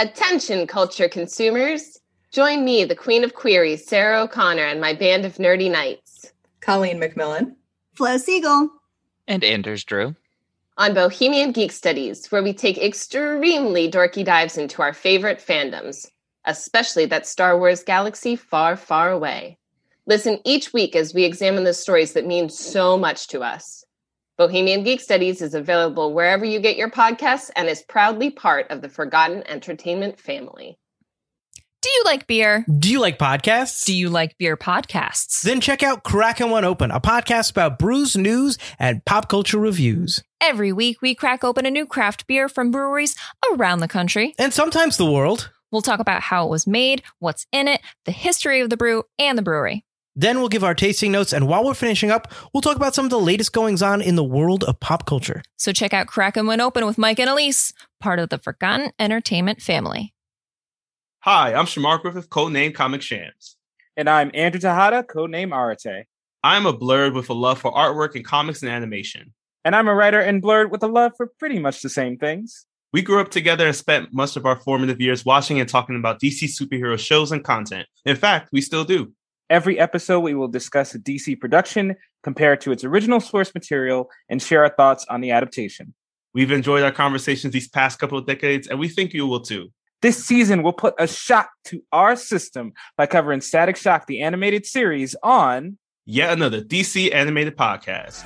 Attention, culture consumers. Join me, the queen of queries, Sarah O'Connor, and my band of nerdy knights. Colleen McMillan. Flo Siegel. And Anders Drew. On Bohemian Geek Studies, where we take extremely dorky dives into our favorite fandoms, especially that Star Wars galaxy far, far away. Listen each week as we examine the stories that mean so much to us. Bohemian Geek Studies is available wherever you get your podcasts and is proudly part of the Forgotten Entertainment family. Do you like beer? Do you like podcasts? Do you like beer podcasts? Then check out Crackin' One Open, a podcast about brews, news, and pop culture reviews. Every week, we crack open a new craft beer from breweries around the country. And sometimes the world. We'll talk about how it was made, what's in it, the history of the brew, and the brewery. Then we'll give our tasting notes, and while we're finishing up, we'll talk about some of the latest goings on in the world of pop culture. So check out Crackin' One Open with Mike and Elise, part of the Forgotten Entertainment family. Hi, I'm Shamar Griffith, codename Comic Shams. And I'm Andrew Tejada, codename Arate. I'm a blerd with a love for artwork and comics and animation. And I'm a writer and blerd with a love for pretty much the same things. We grew up together and spent much of our formative years watching and talking about DC superhero shows and content. In fact, we still do. Every episode, we will discuss a DC production, compare it to its original source material, and share our thoughts on the adaptation. We've enjoyed our conversations these past couple of decades, and we think you will too. This season, we'll put a shock to our system by covering Static Shock, the animated series, on yet another DC animated podcast.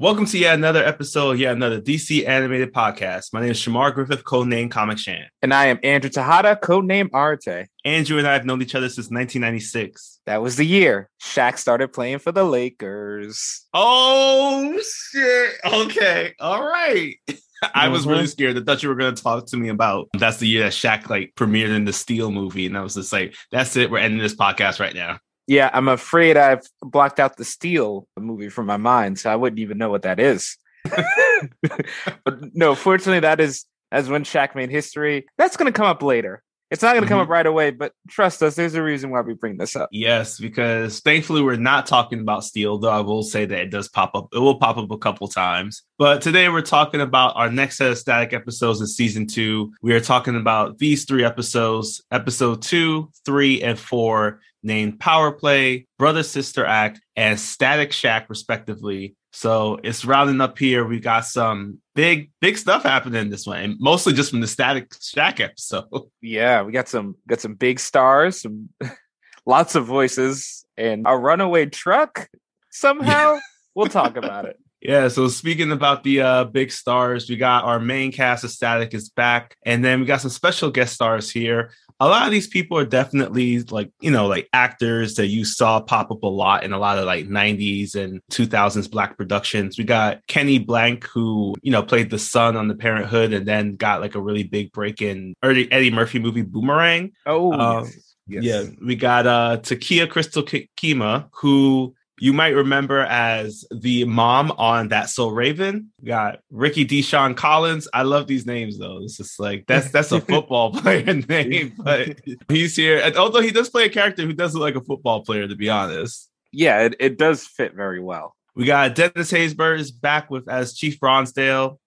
Welcome to yet another episode, yet another DC animated podcast. My name is Shamar Griffith, codename Comic Shan. And I am Andrew Tejada, codename Arte. Andrew and I have known each other since 1996. That was the year Shaq started playing for the Lakers. Oh, shit. Okay. All right. I was really uh-huh. scared. I thought you were going to talk to me about that's the year that Shaq like premiered in the Steel movie. And I was just like, that's it. We're ending this podcast right now. Yeah, I'm afraid I've blocked out the Steel movie from my mind, so I wouldn't even know what that is. but no, fortunately, that is as when Shaq made history. That's going to come up later. It's not going to come Mm-hmm. up right away, but trust us, there's a reason why we bring this up. Yes, because thankfully we're not talking about Steel, though I will say that it does pop up. It will pop up a couple times. But today we're talking about our next set of static episodes in season two. We are talking about these three episodes, episode two, three, and four, named Power Play, Brother Sister Act, and Static Shack, respectively. So it's rounding up here. We got some big, big stuff happening this one, and mostly just from the Static Shack episode. Yeah, we got some got some big stars, some lots of voices, and a runaway truck somehow. we'll talk about it. Yeah, so speaking about the uh, big stars, we got our main cast of Static is back, and then we got some special guest stars here. A lot of these people are definitely like, you know, like actors that you saw pop up a lot in a lot of like 90s and 2000s black productions. We got Kenny Blank, who, you know, played the son on the Parent 'Hood and then got like a really big break in Eddie, Eddie Murphy movie Boomerang. Oh, Um, yes. Yes. Yeah, we got uh T'Keyah Crystal Keymáh, who you might remember as the mom on That So Raven. We got Rickey D'Shon Collins. I love these names though. It's just like that's that's a football player name, but he's here. And although he does play a character who does look like a football player, to be honest. Yeah, it, it does fit very well. We got Dennis Haysbert is back with as Chief Bronsdale.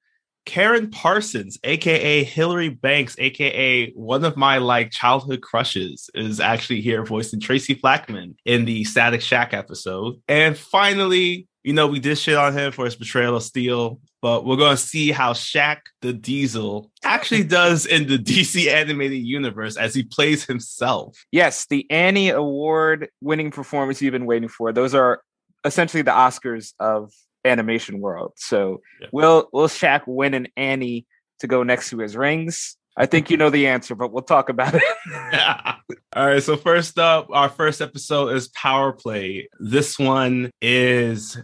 Karen Parsons, aka Hillary Banks, aka one of my like childhood crushes, is actually here voicing Tracy Flackman in the Static Shack episode. And finally, you know, we did shit on him for his portrayal of Steel, but we're to see how Shaq the Diesel actually does in the DC animated universe as he plays himself. Yes, the Annie Award winning performance you've been waiting for. Those are essentially the Oscars of animation world. So Yeah. will will Shaq win an Annie to go next to his rings? I think you know the answer, but we'll talk about it. All right. So first up, our first episode is Power Play. This one is,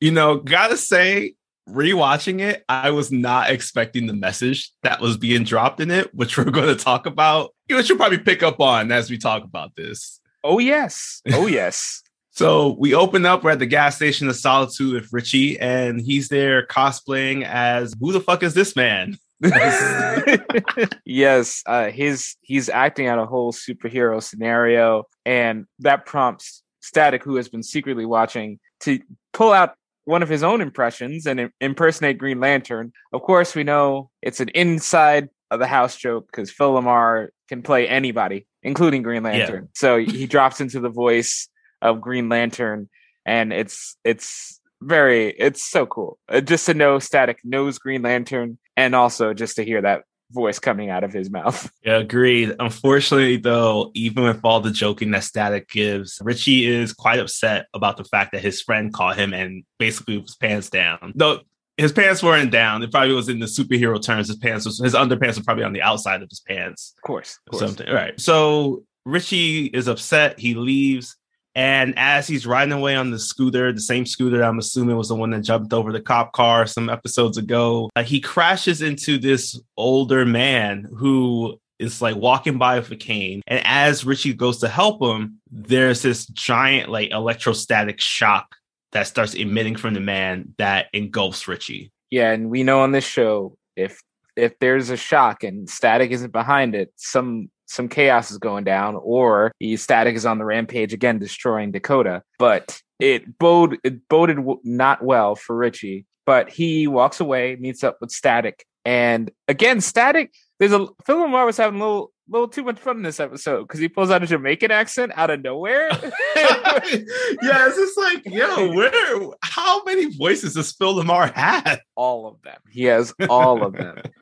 you know, gotta say, rewatching it, I was not expecting the message that was being dropped in it, which we're going to talk about. Which you'll probably pick up on as we talk about this. oh yes. Oh yes. So we open up, we're at the gas station of Solitude with Richie, and he's there cosplaying as who the fuck is this man? yes, uh, his he's acting out a whole superhero scenario, and that prompts Static, who has been secretly watching, to pull out one of his own impressions and impersonate Green Lantern. Of course, we know it's an inside of the house joke because Phil LaMarr can play anybody, including Green Lantern. Yeah. So he drops into the voice of Green Lantern, and it's it's very it's so cool uh, just to know Static knows Green Lantern, and also just to hear that voice coming out of his mouth. Yeah, agreed. Unfortunately, though, even with all the joking that Static gives, Richie is quite upset about the fact that his friend caught him and basically was pants down. Though his pants weren't down. It probably was in the superhero terms. His pants was his underpants were probably on the outside of his pants. Of course. Of course. Something. Right. So Richie is upset. He leaves. And as he's riding away on the scooter, the same scooter I'm assuming was the one that jumped over the cop car some episodes ago, uh, he crashes into this older man who is like walking by with a cane. And as Richie goes to help him, there's this giant like electrostatic shock that starts emitting from the man that engulfs Richie. Yeah, and we know on this show if if there's a shock and static isn't behind it, some some chaos is going down, or the static is on the rampage again, destroying Dakota. But it bode it boded not well for Richie. But he walks away, meets up with Static, and again, Static. There's a Phil LaMarr was having a little little too much fun in this episode because he pulls out a Jamaican accent out of nowhere. yeah, it's just like, yo, where? How many voices does Phil LaMarr have? All of them. He has all of them.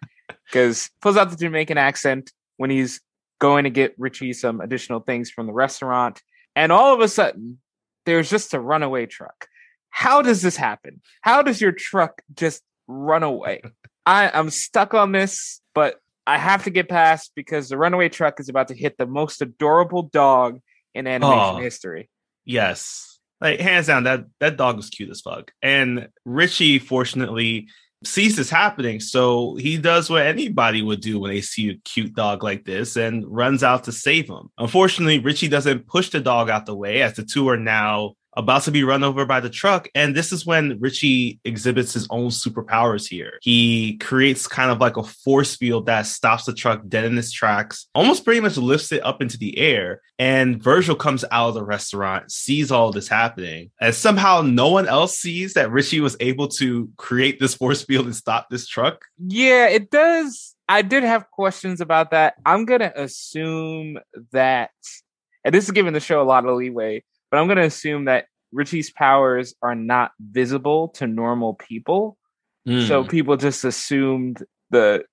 Because pulls out the Jamaican accent when he's going to get Richie some additional things from the restaurant, and all of a sudden, there's just a runaway truck. How does this happen? How does your truck just run away? I, I'm stuck on this, but I have to get past because the runaway truck is about to hit the most adorable dog in animation oh, history. Yes. Like hands down, that that dog was cute as fuck. And Richie, fortunately, sees this happening. So he does what anybody would do when they see a cute dog like this and runs out to save him. Unfortunately, Richie doesn't push the dog out the way as the two are now about to be run over by the truck. And this is when Richie exhibits his own superpowers here. He creates kind of like a force field that stops the truck dead in its tracks, almost pretty much lifts it up into the air. And Virgil comes out of the restaurant, sees all this happening, and somehow no one else sees that Richie was able to create this force field and stop this truck. Yeah, it does. I did have questions about that. I'm going to assume that, and this is giving the show a lot of leeway but I'm going to assume that Richie's powers are not visible to normal people. Mm. So hmm. people just assumed the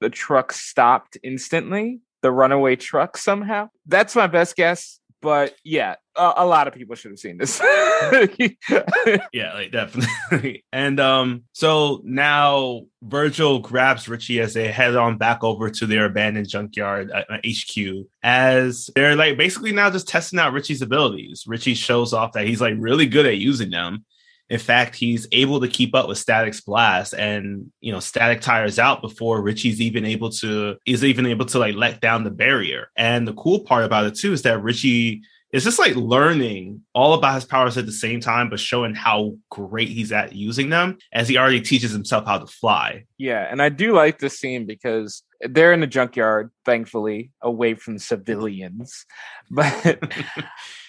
the truck stopped instantly, the runaway truck somehow. That's my best guess but yeah, a, a, lot of people should have seen this. yeah, like definitely. And um, so now Virgil grabs Richie as they head on back over to their abandoned junkyard at HQ. As they're like basically now just testing out Richie's abilities. Richie shows off that he's like really good at using them. In fact, he's able to keep up with Static's blast, and you know, Static tires out before Richie's even able to is even able to like let down the barrier. And the cool part about it too is that Richie is just like learning all about his powers at the same time, but showing how great he's at using them as he already teaches himself how to fly. Yeah, and I do like this scene because they're in the junkyard, thankfully, away from civilians. But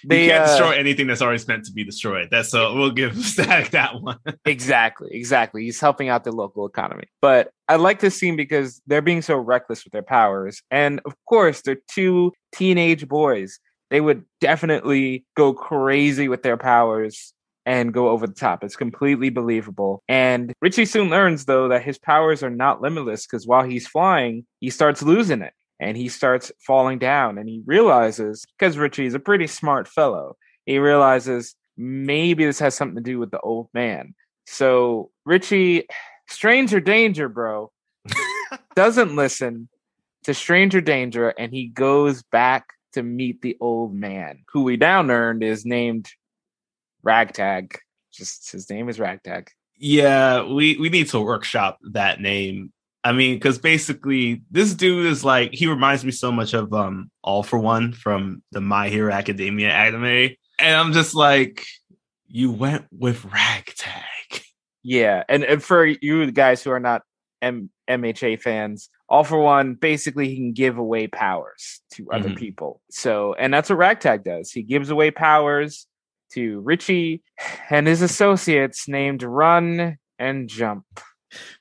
they can't uh, destroy anything that's already meant to be destroyed. That's so we'll give Static that one. exactly, exactly. He's helping out the local economy. But I like this scene because they're being so reckless with their powers. And of course, they're two teenage boys. They would definitely go crazy with their powers and go over the top. It's completely believable. And Richie soon learns, though, that his powers are not limitless because while he's flying, he starts losing it and he starts falling down. And he realizes, because Richie is a pretty smart fellow, he realizes maybe this has something to do with the old man. So Richie, stranger danger, bro, doesn't listen to stranger danger and he goes back to meet the old man, who we now learned is named Ragtag. Just his name is Ragtag. Yeah, we we need to workshop that name. I mean, because basically, this dude is like he reminds me so much of um All for One from the My Hero Academia anime, and I'm just like, you went with Ragtag. Yeah, and and for you guys who are not M- MHA fans. All for one, basically, he can give away powers to other Mhm. people. So, and that's what Ragtag does. He gives away powers to Richie and his associates named Run and Jump.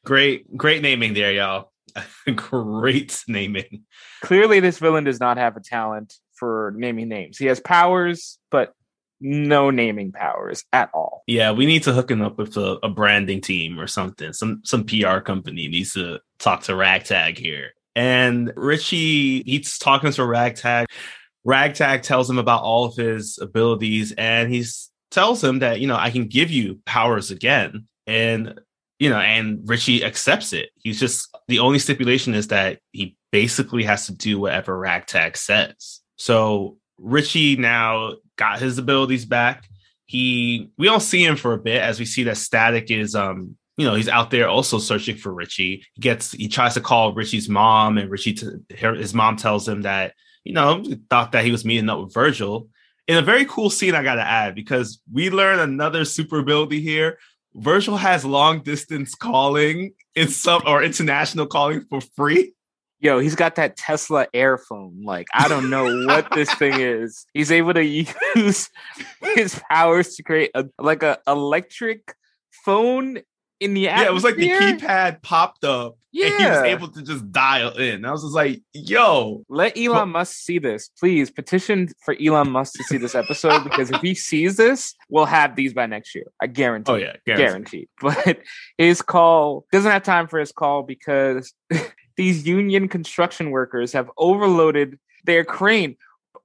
Great, great naming there, y'all. great naming. Clearly, this villain does not have a talent for naming names. He has powers, but no naming powers at all. Yeah, we need to hook him up with a, a branding team or something. Some some PR company needs to talk to Ragtag here. And Richie, he's talking to Ragtag. Ragtag tells him about all of his abilities, and he tells him that you know I can give you powers again, and you know, and Richie accepts it. He's just the only stipulation is that he basically has to do whatever Ragtag says. So Richie now got his abilities back. He we don't see him for a bit as we see that Static is um you know he's out there also searching for Richie. He gets he tries to call Richie's mom and Richie to his mom tells him that you know thought that he was meeting up with Virgil. In a very cool scene, I got to add because we learn another super ability here. Virgil has long distance calling in some or international calling for free. Yo, he's got that Tesla Airphone. Like, I don't know what this thing is. He's able to use his powers to create a like a electric phone in the atmosphere. Yeah, it was like the keypad popped up and he was able to just dial in. I was just like, yo, Let Elon Musk see this. Please petition for Elon Musk to see this episode because if he sees this, we'll have these by next year. I guarantee. oh yeah, guaranteed. guaranteed. But his call doesn't have time for his call because these union construction workers have overloaded their crane.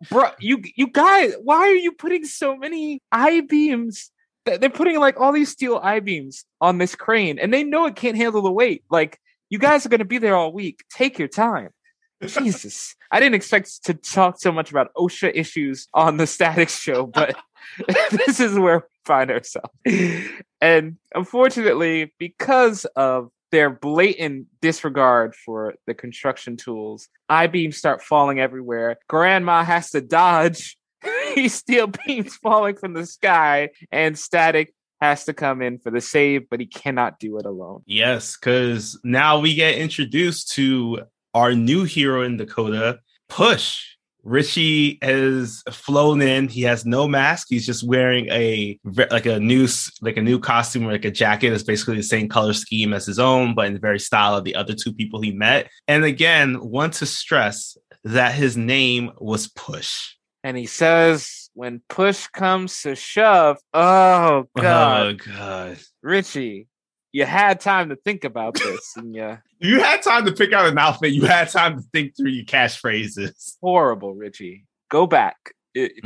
Bro, you you guys, why are you putting so many I beams? They're putting like all these steel I beams on this crane, and they know it can't handle the weight. Like you guys are going to be there all week. Take your time. Jesus, I didn't expect to talk so much about OSHA issues on the Static Show, but this is where we find ourselves. And unfortunately, because of their blatant disregard for the construction tools, I beams start falling everywhere. Grandma has to dodge these steel beams falling from the sky, and Static has to come in for the save, but he cannot do it alone. Yes, because now we get introduced to our new hero in Dakota, Push. Richie has flown in. He has no mask. He's just wearing a like a new like a new costume, like a jacket. It's basically the same color scheme as his own, but in the very style of the other two people he met. And again, want to stress that his name was Push. And he says, when push comes to shove, oh God, Oh god! Richie, you had time to think about this, and you You had time to pick out an outfit. You had time to think through your catchphrases. horrible, Richie. Go back,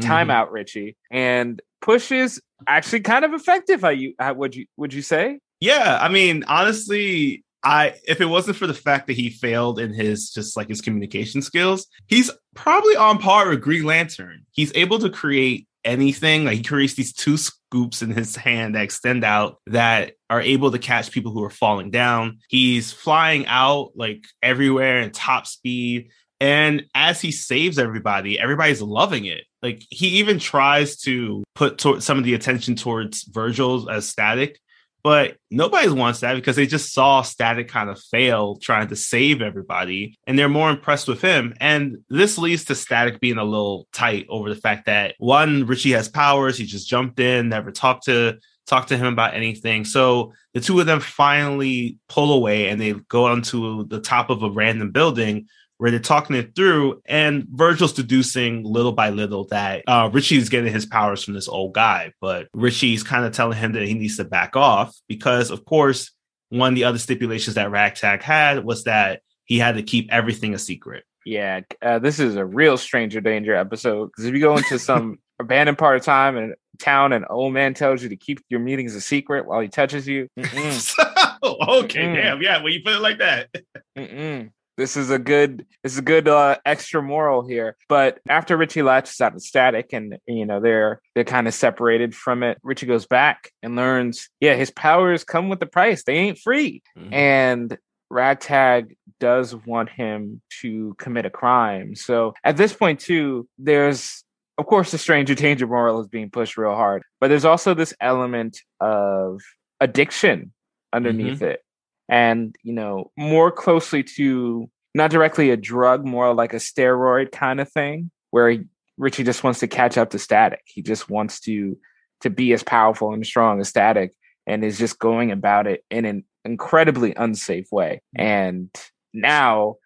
time Mhm. out, Richie. And push is actually kind of effective. How you how, would you would you say? Yeah, I mean, honestly, I if it wasn't for the fact that he failed in his just like his communication skills, he's probably on par with Green Lantern. He's able to create anything. Like he creates these two scoops in his hand that extend out that are able to catch people who are falling down. He's flying out like everywhere at top speed. And as he saves everybody, everybody's loving it. Like he even tries to put to- some of the attention towards Virgil as static, but nobody wants that because they just saw Static kind of fail trying to save everybody, and they're more impressed with him. And this leads to Static being a little tight over the fact that one, Richie has powers, he just jumped in, never talked to talk to him about anything. So the two of them finally pull away and they go onto the top of a random building where they're talking it through, and Virgil's deducing little by little that uh, Richie's getting his powers from this old guy, but Richie's kind of telling him that he needs to back off because, of course, one of the other stipulations that Ragtag had was that he had to keep everything a secret. Yeah, uh, this is a real stranger danger episode because if you go into some abandoned part of time and town and old man tells you to keep your meetings a secret while he touches you, okay, Mm. damn, yeah, when you put it like that. This is a good this is a good uh, extra moral here. But after Richie latches out of static and you know they're they're kind of separated from it, Richie goes back and learns, yeah, his powers come with the price. They ain't free. and Ragtag does want him to commit a crime. So at this point, too, there's of course the stranger danger moral is being pushed real hard, but there's also this element of addiction underneath it. And you know more closely to not directly a drug, more like a steroid kind of thing, where he, Richie just wants to catch up to Static. He just wants to to be as powerful and strong as Static, and is just going about it in an incredibly unsafe way. And now,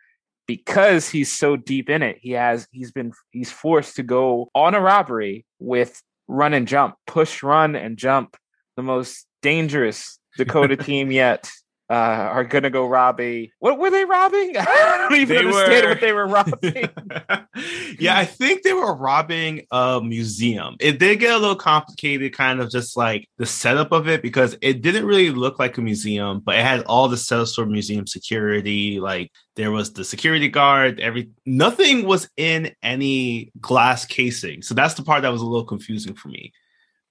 because he's so deep in it, he has he's been he's forced to go on a robbery with run and jump, push, run and jump, the most dangerous Dakota team yet uh, are gonna go rob a what were they robbing? I don't even They understand were- what they were robbing. yeah, I think they were robbing a museum. It did get a little complicated, kind of just like the setup of it, because it didn't really look like a museum, but it had all the setups for museum security. Like there was the security guard, every nothing was in any glass casing. So that's the part that was a little confusing for me.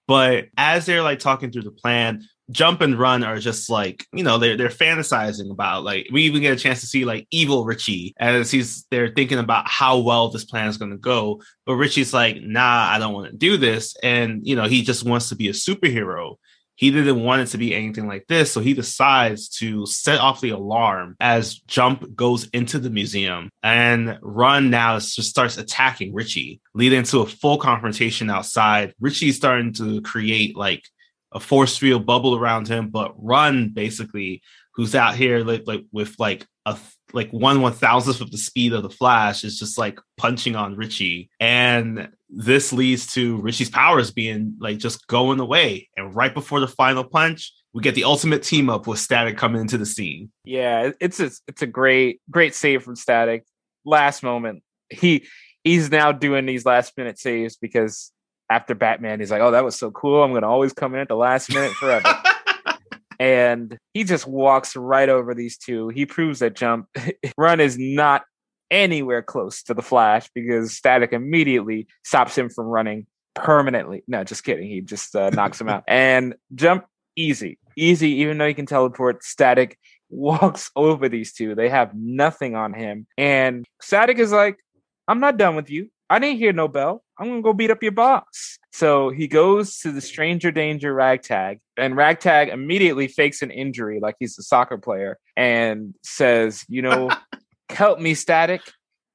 But as they're like talking through the plan, jump and run are just like you know they're they're fantasizing about like we even get a chance to see like evil Richie as he's they're thinking about how well this plan is going to go. But Richie's like nah I don't want to do this. And you know he just wants to be a superhero. He didn't want it to be anything like this so he decides to set off the alarm as jump goes into the museum. And run now just starts attacking Richie leading to a full confrontation outside. Richie's starting to create like a force field bubble around him, but Run basically, who's out here like, like with like a like one one thousandth of the speed of the Flash, is just like punching on Richie, and this leads to Richie's powers being like just going away. And right before the final punch, we get the ultimate team up with Static coming into the scene. yeah, it's a, it's a great great save from Static. Last moment, he he's now doing these last minute saves because after Batman, he's like, "Oh, that was so cool! I'm gonna always come in at the last minute forever." and he just walks right over these two. He proves that jump run is not anywhere close to the Flash because Static immediately stops him from running permanently. No, just kidding. He just uh, knocks him out. And jump easy, easy. Even though he can teleport, Static walks over these two. They have nothing on him, and Static is like, "I'm not done with you. I didn't hear no bell. I'm gonna go beat up your boss." So he goes to the Stranger Danger Ragtag, and Ragtag immediately fakes an injury like he's a soccer player and says, You know, help me, Static.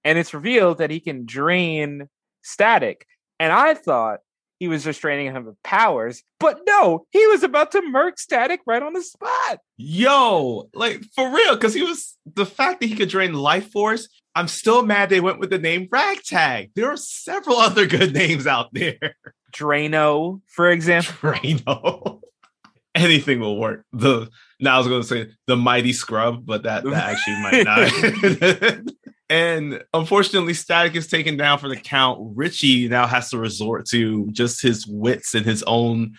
And it's revealed that he can drain Static. And I thought he was restraining him of powers, but no, he was about to murk Static right on the spot. Yo, like for real, because he was the fact that he could drain life force. I'm still mad they went with the name Ragtag. There are several other good names out there. Drano, for example. Rhino. Anything will work. The now I was going to say the mighty scrub, but that, that actually might not. and unfortunately, Static is taken down for the count. Richie now has to resort to just his wits and his own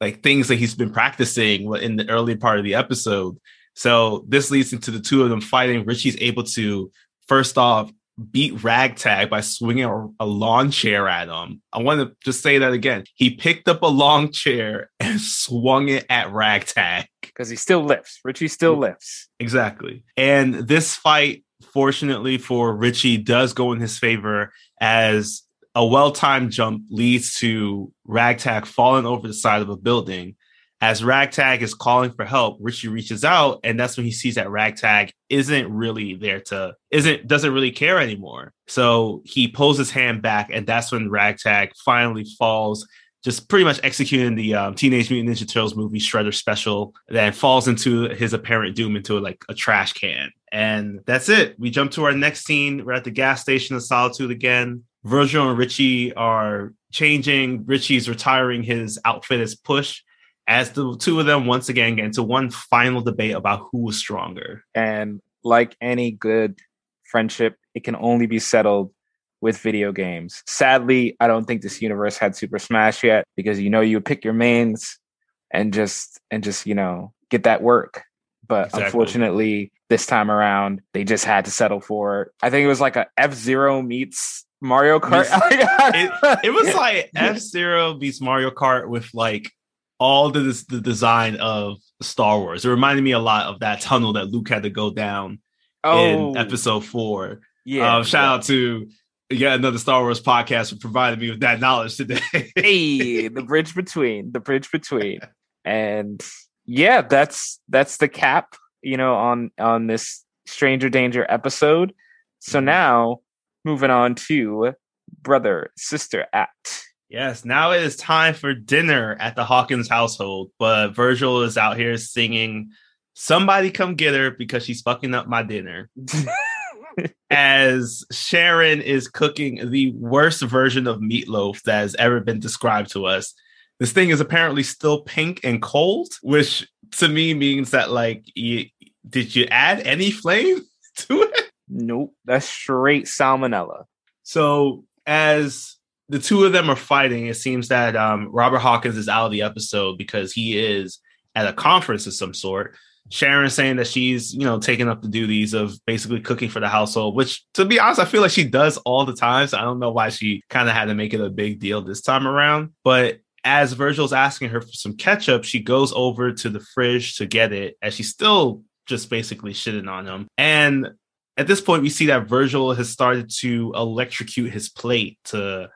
like things that he's been practicing in the early part of the episode. So this leads into the two of them fighting. Richie's able to first off beat Ragtag by swinging a, a lawn chair at him. I want to just say that again. He picked up a long chair and swung it at Ragtag. Because he still lifts. Richie still lifts. Exactly. And this fight, fortunately for Richie, does go in his favor as a well timed jump leads to Ragtag falling over the side of a building. As Ragtag is calling for help, Richie reaches out, and that's when he sees that Ragtag isn't really there to isn't doesn't really care anymore. So he pulls his hand back, and that's when Ragtag finally falls, just pretty much executing the um, Teenage Mutant Ninja Turtles movie Shredder special, then falls into his apparent doom into like a trash can. And that's it. We jump to our next scene. We're at the gas station of Solitude again. Virgil and Richie are changing. Richie's retiring his outfit as Push as the two of them once again get into one final debate about who was stronger. And like any good friendship, it can only be settled with video games. Sadly, I don't think this universe had Super Smash yet because you know you would pick your mains and just and just you know get that work. But Exactly. unfortunately, this time around, they just had to settle for. I think it was like a F Zero meets Mario Kart. It, it was like F Zero beats Mario Kart with like all the the design of Star Wars. It reminded me a lot of that tunnel that Luke had to go down in episode four. Oh, yeah. um, shout out to yet another Star Wars podcast for providing me with that knowledge today. hey, the bridge between, the bridge between, and yeah, that's that's the cap. You know, on on this Stranger Danger episode. So mm-hmm. now moving on to brother sister act. Yes, now it is time for dinner at the Hawkins household, but Virgil is out here singing Somebody come get her because she's fucking up my dinner. As Sharon is cooking the worst version of meatloaf that has ever been described to us. This thing is apparently still pink and cold, which to me means that like you, did you add any flame to it? Nope, that's straight salmonella. So as the two of them are fighting, it seems that um, Robert Hawkins is out of the episode because he is at a conference of some sort. Sharon saying that she's, you know, taking up the duties of basically cooking for the household, which to be honest, I feel like she does all the time. So I don't know why she kind of had to make it a big deal this time around. But as Virgil's asking her for some ketchup, she goes over to the fridge to get it, as she's still just basically shitting on him. And at this point, we see that Virgil has started to electrocute his plate to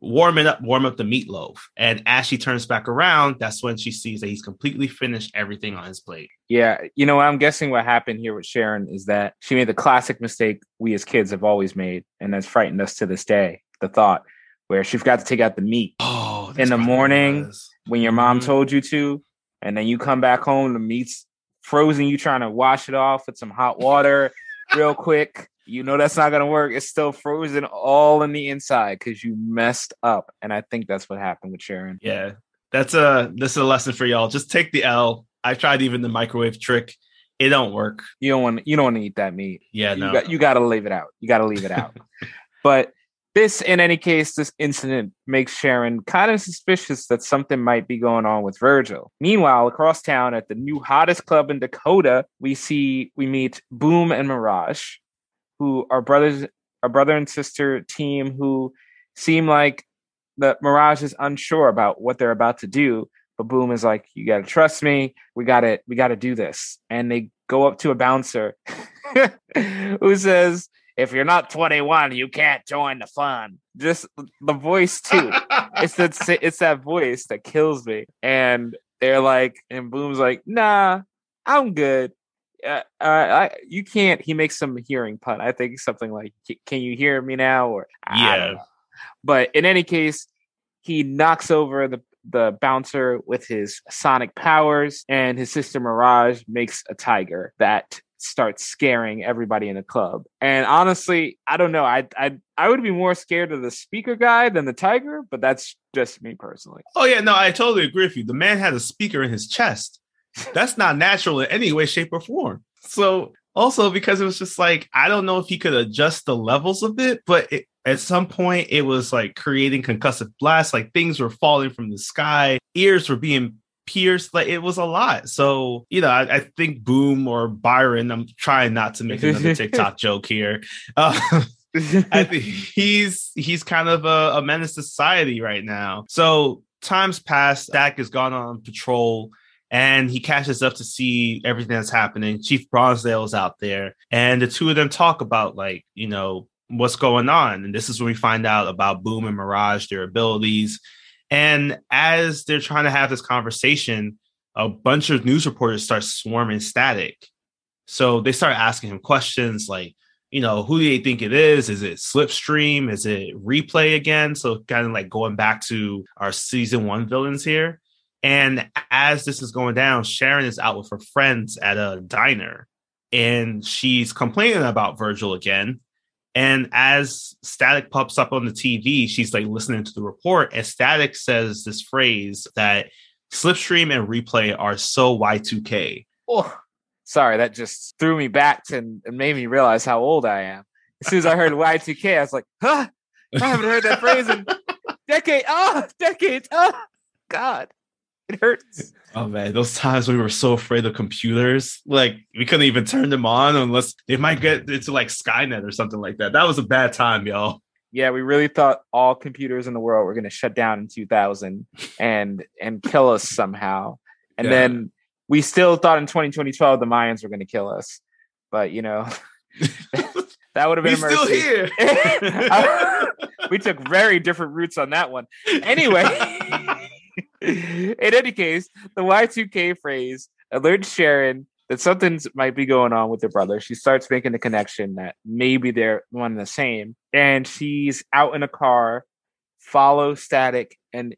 warm it up, warm up the meatloaf. And as she turns back around, that's when she sees that he's completely finished everything on his plate. Yeah, you know, I'm guessing what happened here with Sharon is that she made the classic mistake we as kids have always made, and has frightened us to this day. The thought where she forgot to take out the meat Oh, in the morning when your mom Mhm. told you to, and then you come back home, the meat's frozen. You trying to wash it off with some hot water, real quick. You know that's not gonna work. It's still frozen all in the inside because you messed up. And I think that's what happened with Sharon. Yeah, that's a this is a lesson for y'all. Just take the L. I tried even the microwave trick. It don't work. You don't want you don't want to eat that meat. Yeah, no. You got you got to leave it out. You got to leave it out. but this, in any case, this incident makes Sharon kind of suspicious that something might be going on with Virgil. Meanwhile, across town at the new hottest club in Dakota, we see we meet Boom and Mirage, who are brothers, a brother and sister team who seem like the Mirage is unsure about what they're about to do. But Boom is like, "You got to trust me. We got to, we got to do this." And they go up to a bouncer who says, "If you're not 21, you can't join the fun." Just the voice too. it's that it's that voice that kills me. And they're like, and Boom's like, "Nah, I'm good." Uh, uh, I, you can't. He makes some hearing pun. I think something like, "Can you hear me now?" Or Yeah. But in any case, he knocks over the the bouncer with his sonic powers, and his sister Mirage makes a tiger that starts scaring everybody in the club. And honestly, I don't know. I I I would be more scared of the speaker guy than the tiger, but that's just me personally. Oh yeah, no, I totally agree with you. The man had a speaker in his chest. That's not natural in any way, shape, or form. So also because it was just like I don't know if he could adjust the levels of it, but it, at some point it was like creating concussive blasts, like things were falling from the sky, ears were being pierced, like it was a lot. So you know, I, I think Boom or Byron. I'm trying not to make another TikTok joke here. Uh, I think he's he's kind of a, a menace to society right now. So times pass. Dak has gone on patrol and he catches up to see everything that's happening. Chief Bronzedale is out there, and the two of them talk about like you know what's going on. And this is when we find out about Boom and Mirage, their abilities. And as they're trying to have this conversation, a bunch of news reporters start swarming Static. So they start asking him questions like, you know, who do they think it is? Is it Slipstream? Is it Replay again? So kind of like going back to our season one villains here. And as this is going down, Sharon is out with her friends at a diner and she's complaining about Virgil again. And as Static pops up on the TV, she's like listening to the report, and Static says this phrase that Slipstream and Replay are so Y2K. Oh, sorry, that just threw me back to, and made me realize how old I am. As soon as I heard Y2K, I was like, huh, I haven't heard that phrase in decades. Oh, decades. Oh, God, it hurts. Oh man, those times we were so afraid of computers, like we couldn't even turn them on unless they might get into like Skynet or something like that. That was a bad time, y'all. Yeah, we really thought all computers in the world were going to shut down in 2000 and and kill us somehow. And Yeah. then we still thought in 2012 the Mayans were going to kill us. But, you know, that would have been We're a still here. we took very different routes on that one. Anyway, in any case, the Y2K phrase alerts Sharon that something might be going on with her brother. She starts making the connection that maybe they're one and the same. And she's out in a car, follow Static, and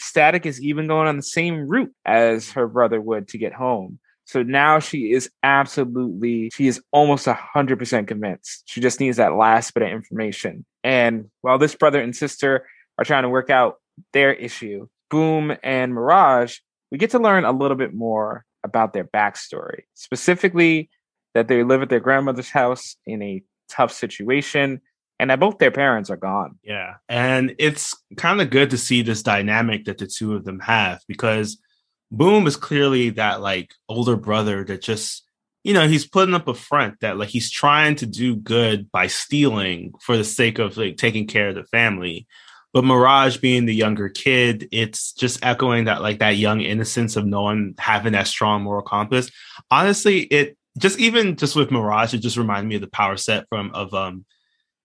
Static is even going on the same route as her brother would to get home. So now she is absolutely, she is almost 100% convinced. She just needs that last bit of information. And while this brother and sister are trying to work out their issue, Boom and Mirage, we get to learn a little bit more about their backstory, specifically that they live at their grandmother's house in a tough situation and that both their parents are gone. Yeah. And it's kind of good to see this dynamic that the two of them have because Boom is clearly that like older brother that just, you know, he's putting up a front that like he's trying to do good by stealing for the sake of like taking care of the family. But Mirage being the younger kid, it's just echoing that like that young innocence of no one having that strong moral compass. Honestly, it just even just with Mirage, it just reminded me of the power set from of um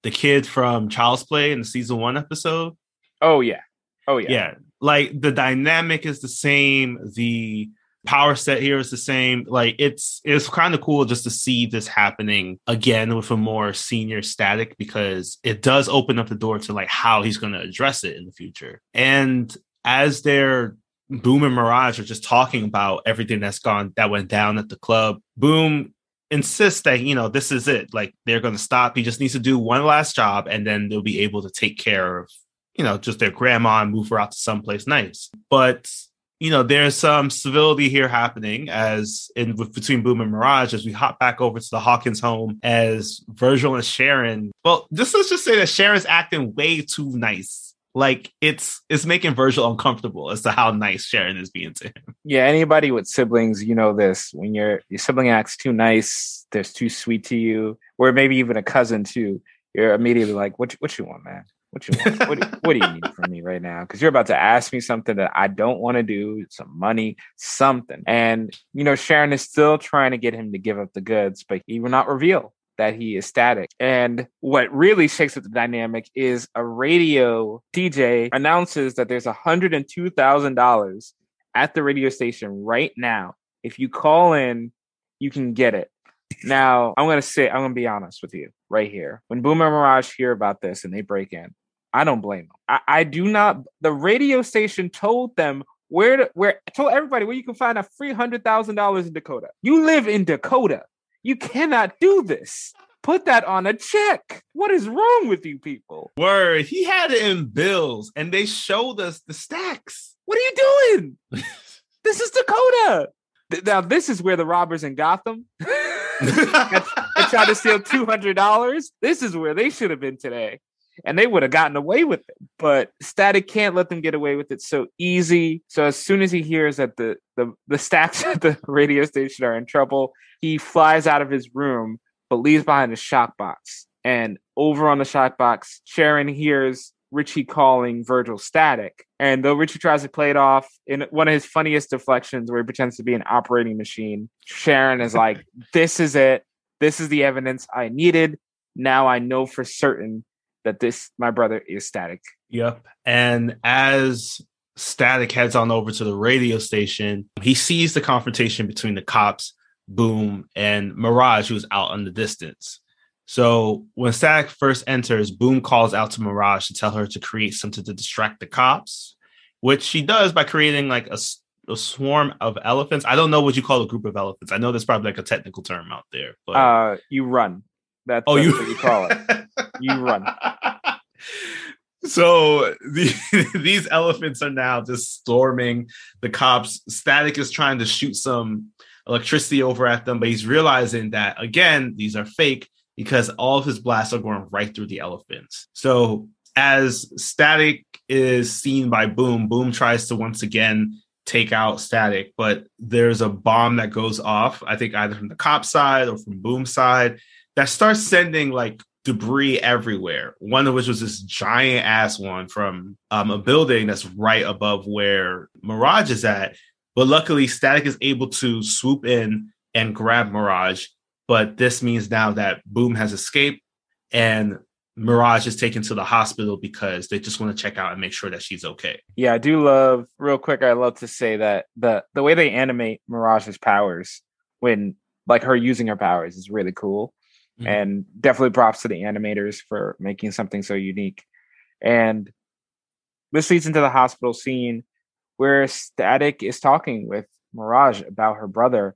the kid from Child's Play in the season one episode. Oh yeah. Oh yeah. Yeah. Like the dynamic is the same. The power set here is the same. Like it's it's kind of cool just to see this happening again with a more senior static because it does open up the door to like how he's going to address it in the future. And as they're Boom and Mirage are just talking about everything that's gone that went down at the club. Boom insists that you know this is it. Like they're going to stop. He just needs to do one last job, and then they'll be able to take care of you know just their grandma and move her out to someplace nice. But you know, there's some civility here happening as in between Boom and Mirage as we hop back over to the Hawkins home as Virgil and Sharon. Well, just let's just say that Sharon's acting way too nice. Like it's it's making Virgil uncomfortable as to how nice Sharon is being to him. Yeah, anybody with siblings, you know this. When your your sibling acts too nice, they're too sweet to you, or maybe even a cousin too, you're immediately like, "What what you want, man? What you want? what, what do you need from me right now? Because you're about to ask me something that I don't want to do, some money, something. And you know, Sharon is still trying to get him to give up the goods, but he will not reveal that he is static. And what really shakes up the dynamic is a radio DJ announces that there's $102,000 at the radio station right now. If you call in, you can get it. Now, I'm going to say, I'm going to be honest with you right here. When Boomer Mirage hear about this and they break in, I don't blame them. I, I do not. The radio station told them where to, where told everybody where you can find a three hundred thousand dollars in Dakota. You live in Dakota. You cannot do this. Put that on a check. What is wrong with you people? Word, he had it in bills, and they showed us the stacks. What are you doing? this is Dakota. Now this is where the robbers in Gotham they tried to steal two hundred dollars. This is where they should have been today, and they would have gotten away with it. But Static can't let them get away with it so easy. So as soon as he hears that the the the stacks at the radio station are in trouble, he flies out of his room, but leaves behind a shock box. And over on the shock box, Sharon hears Richie calling Virgil static. And though Richie tries to play it off in one of his funniest deflections where he pretends to be an operating machine, Sharon is like, This is it. This is the evidence I needed. Now I know for certain that this, my brother, is static. Yep. And as Static heads on over to the radio station, he sees the confrontation between the cops, Boom, and Mirage, who's out in the distance. So when Static first enters, Boom calls out to Mirage to tell her to create something to distract the cops, which she does by creating like a, a swarm of elephants. I don't know what you call a group of elephants. I know there's probably like a technical term out there. But... Uh, you run. That's, oh, that's you... what you call it. you run. So the, these elephants are now just storming the cops. Static is trying to shoot some electricity over at them, but he's realizing that again, these are fake because all of his blasts are going right through the elephants. So as Static is seen by Boom, Boom tries to once again take out Static, but there's a bomb that goes off, I think either from the cop side or from Boom side, that starts sending like debris everywhere. One of which was this giant ass one from um, a building that's right above where Mirage is at. But luckily, Static is able to swoop in and grab Mirage but this means now that Boom has escaped and Mirage is taken to the hospital because they just want to check out and make sure that she's okay. Yeah, I do love real quick. I love to say that the the way they animate Mirage's powers when like her using her powers is really cool. Mm-hmm. And definitely props to the animators for making something so unique. And this leads into the hospital scene where Static is talking with Mirage about her brother.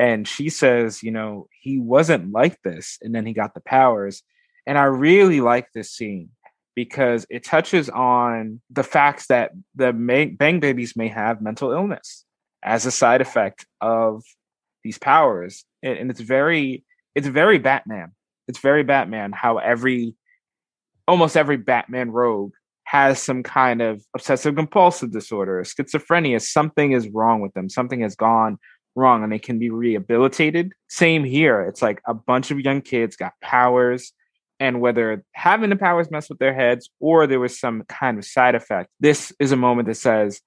And she says, you know, he wasn't like this. And then he got the powers. And I really like this scene because it touches on the facts that the Bang Babies may have mental illness as a side effect of these powers. And it's very, it's very Batman. It's very Batman how every, almost every Batman rogue has some kind of obsessive compulsive disorder, schizophrenia, something is wrong with them, something has gone wrong and they can be rehabilitated. Same here. It's like a bunch of young kids got powers, and whether having the powers mess with their heads or there was some kind of side effect, this is a moment that says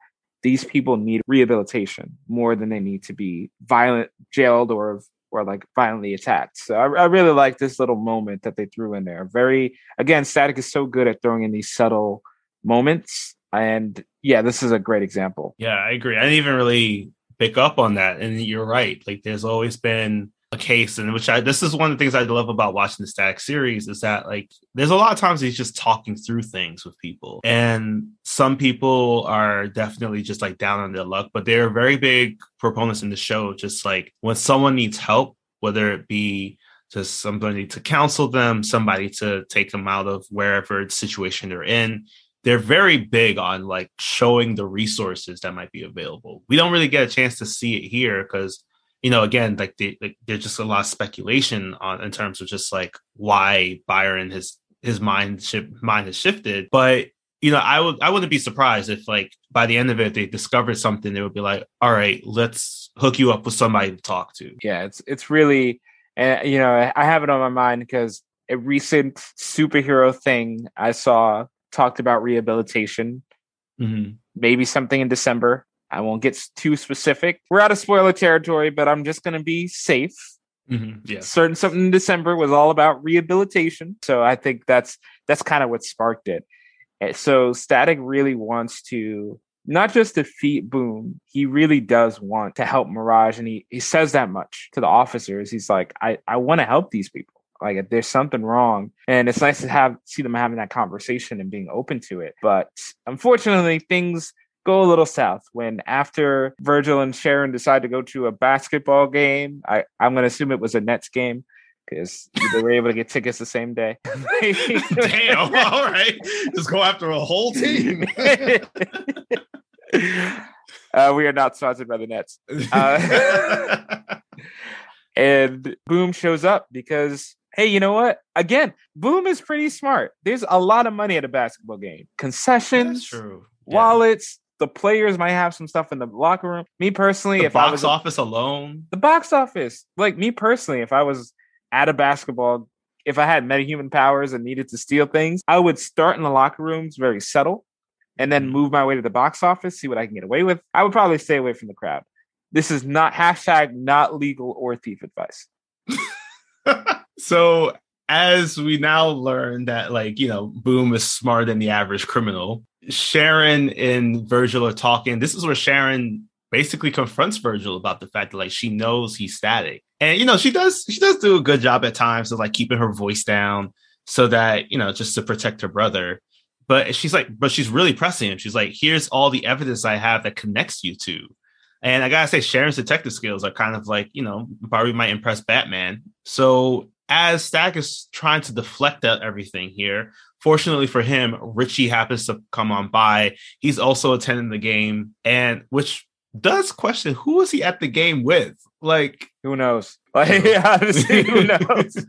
these people need rehabilitation more than they need to be violent, jailed, or or like violently attacked. So I, I really like this little moment that they threw in there. Very again, Static is so good at throwing in these subtle moments. And yeah, this is a great example. Yeah, I agree. I didn't even really pick up on that. And you're right. Like there's always been a case in which I this is one of the things I love about watching the static series is that like there's a lot of times he's just talking through things with people. And some people are definitely just like down on their luck, but they're very big proponents in the show, just like when someone needs help, whether it be just somebody to counsel them, somebody to take them out of wherever situation they're in they're very big on like showing the resources that might be available. We don't really get a chance to see it here because you know again like, they, like there's just a lot of speculation on in terms of just like why Byron his his mind mind has shifted. But you know I would I wouldn't be surprised if like by the end of it they discovered something they would be like all right let's hook you up with somebody to talk to. Yeah, it's it's really uh, you know I have it on my mind because a recent superhero thing I saw talked about rehabilitation. Mm-hmm. Maybe something in December. I won't get too specific. We're out of spoiler territory, but I'm just going to be safe. Mm-hmm. Yeah. Certain something in December was all about rehabilitation. So I think that's that's kind of what sparked it. Eh, so Static really wants to not just defeat Boom, he really does want to help Mirage. And he, he says that much to the officers. He's like, I, I want to help these people. Like there's something wrong, and it's nice to have see them having that conversation and being open to it. But unfortunately, things go a little south when after Virgil and Sharon decide to go to a basketball game. I, I'm going to assume it was a Nets game because they were able to get tickets the same day. Damn! All right, just go after a whole team. uh, we are not sponsored by the Nets. Uh, and Boom shows up because hey, you know what? Again, Boom is pretty smart. There's a lot of money at a basketball game. Concessions. Yeah. wallets. The players might have some stuff in the locker room. Me personally, the if box I was office alone, the box office. Like me personally, if I was at a basketball, if I had metahuman powers and needed to steal things, I would start in the locker rooms very subtle, and then mm-hmm. move my way to the box office, see what I can get away with. I would probably stay away from the crowd. This is not hashtag not legal or thief advice. so as we now learn that like you know boom is smarter than the average criminal sharon and virgil are talking. This is where sharon basically confronts virgil about the fact that like she knows he's static. And you know she does she does do a good job at times of like keeping her voice down so that you know just to protect her brother. But she's like but she's really pressing him. She's like here's all the evidence i have that connects you to. And I gotta say, Sharon's detective skills are kind of like, you know, probably might impress Batman. So as Stack is trying to deflect out everything here, fortunately for him, Richie happens to come on by. He's also attending the game, and which does question who is he at the game with? Like, who knows? Like, honestly, who knows?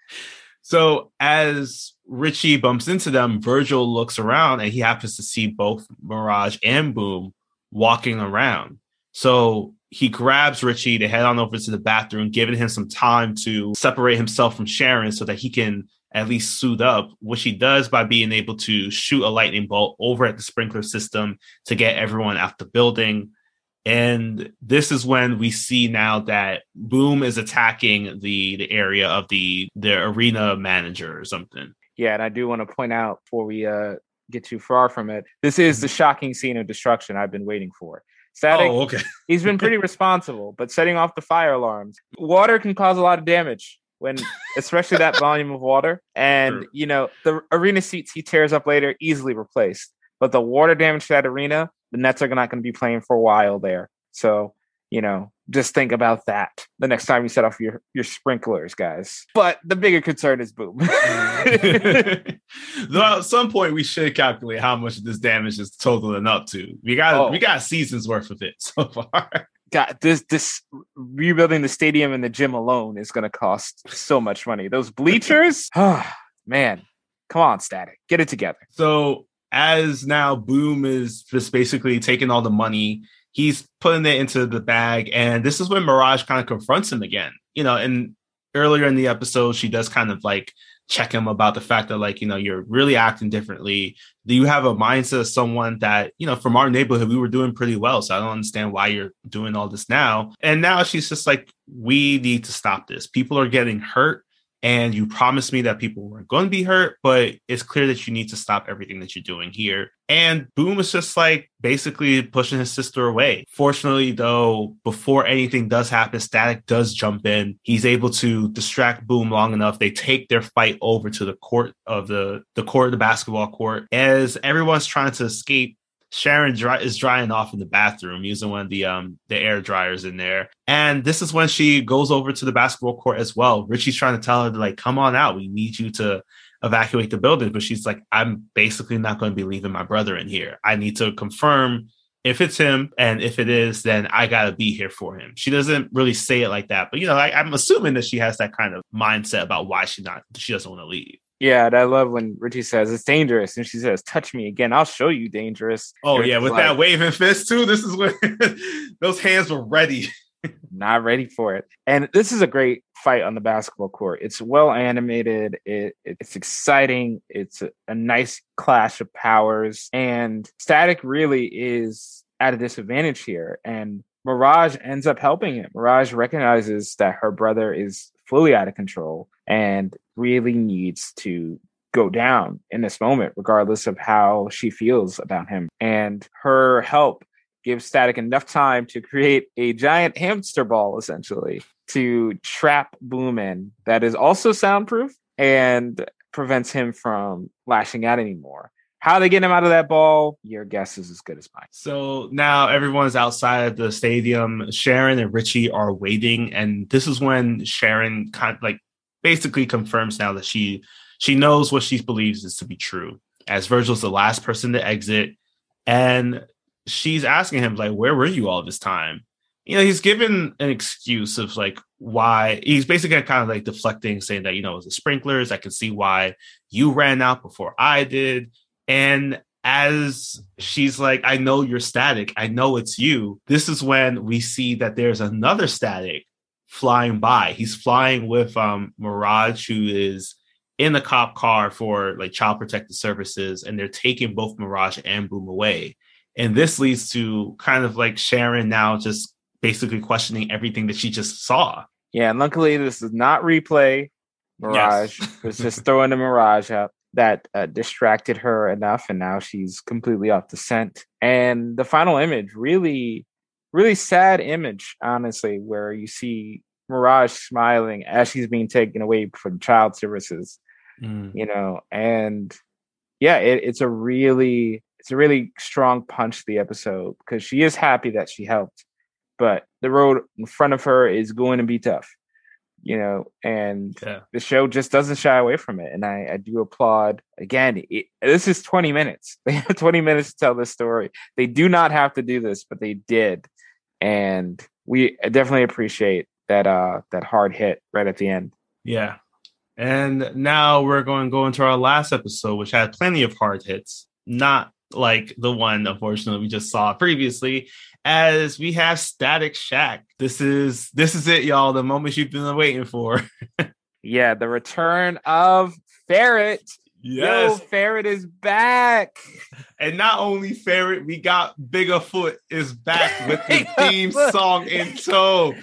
so as Richie bumps into them, Virgil looks around and he happens to see both Mirage and Boom walking around. So he grabs Richie to head on over to the bathroom, giving him some time to separate himself from Sharon so that he can at least suit up, which he does by being able to shoot a lightning bolt over at the sprinkler system to get everyone out the building. And this is when we see now that Boom is attacking the the area of the the arena manager or something. Yeah, and I do want to point out before we uh, get too far from it, this is the mm-hmm. shocking scene of destruction I've been waiting for. Static, Oh, okay. he's been pretty responsible, but setting off the fire alarms. Water can cause a lot of damage when, especially that volume of water. And True. you know, the arena seats he tears up later easily replaced. But the water damage to that arena, the Nets are not going to be playing for a while there. So you know, just think about that the next time you set off your your sprinklers, guys. But the bigger concern is boom. Though at some point we should calculate how much this damage is totaling up to. We got Oh. we got seasons worth of it so far. God, this this rebuilding the stadium and the gym alone is going to cost so much money. Those bleachers, ah, man, come on, Static, get it together. So as now Boom is just basically taking all the money, he's putting it into the bag, and this is when Mirage kind of confronts him again. You know, and earlier in the episode, she does kind of like check him about the fact that like you know you're really acting differently. Do you have a mindset of someone that you know from our neighborhood we were doing pretty well? So I don't understand why you're doing all this now. And now she's just like, we need to stop this. People are getting hurt and you promised me that people weren't going to be hurt, but it's clear that you need to stop everything that you're doing here. And Boom is just like basically pushing his sister away. Fortunately, though, before anything does happen, Static does jump in. He's able to distract Boom long enough. They take their fight over to the court of the the court, the basketball court, as everyone's trying to escape. Sharon dry, is drying off in the bathroom using one of the um the air dryers in there. And this is when she goes over to the basketball court as well. Richie's trying to tell her to like come on out. We need you to evacuate the building, but she's like I'm basically not going to be leaving my brother in here. I need to confirm if it's him and if it is then I got to be here for him. She doesn't really say it like that, but you know, I, I'm assuming that she has that kind of mindset about why she not she doesn't want to leave. Yeah, I love when Richie says it's dangerous, and she says, "Touch me again, I'll show you dangerous." Oh yeah, with like, that waving fist too. This is when those hands were ready. not ready for it. And this is a great fight on the basketball court. It's well animated. It, it's exciting. It's a, a nice clash of powers. And Static really is at a disadvantage here. And Mirage ends up helping him. Mirage recognizes that her brother is fully out of control and really needs to go down in this moment, regardless of how she feels about him. And her help gives Static enough time to create a giant hamster ball, essentially, to trap Boom in that is also soundproof and prevents him from lashing out anymore. How they get him out of that ball, your guess is as good as mine. So now everyone's outside of the stadium. Sharon and Richie are waiting, and this is when Sharon kind of like basically confirms now that she she knows what she believes is to be true. As Virgil's the last person to exit, and she's asking him like, "Where were you all this time?" You know, he's given an excuse of like why he's basically kind of like deflecting, saying that you know it was the sprinklers. I can see why you ran out before I did. And as she's like, I know you're static. I know it's you. This is when we see that there's another static flying by. He's flying with um Mirage, who is in the cop car for like child protective services, and they're taking both Mirage and Boom away. And this leads to kind of like Sharon now just basically questioning everything that she just saw. Yeah, and luckily this is not replay. Mirage Yes. was just throwing the Mirage up that uh, distracted her enough, and now she's completely off the scent. And the final image, really, really sad image, honestly, where you see Mirage smiling as she's being taken away from child services, mm. you know, and yeah, it, it's a really, it's a really strong punch to the episode because she is happy that she helped, but the road in front of her is going to be tough, you know, and Yeah. the show just doesn't shy away from it. And I, I do applaud again. It, this is 20 minutes. They have 20 minutes to tell this story. They do not have to do this, but they did. And we definitely appreciate that uh that hard hit right at the end. Yeah. And now we're going to go into our last episode, which had plenty of hard hits, not like the one, unfortunately, we just saw previously. As we have Static Shaq. This is this is it, y'all. The moment you've been waiting for. Yeah, the return of Ferret. Yo, Ferret is back. And not only Ferret, we got Biggerfoot is back with the theme song in tow.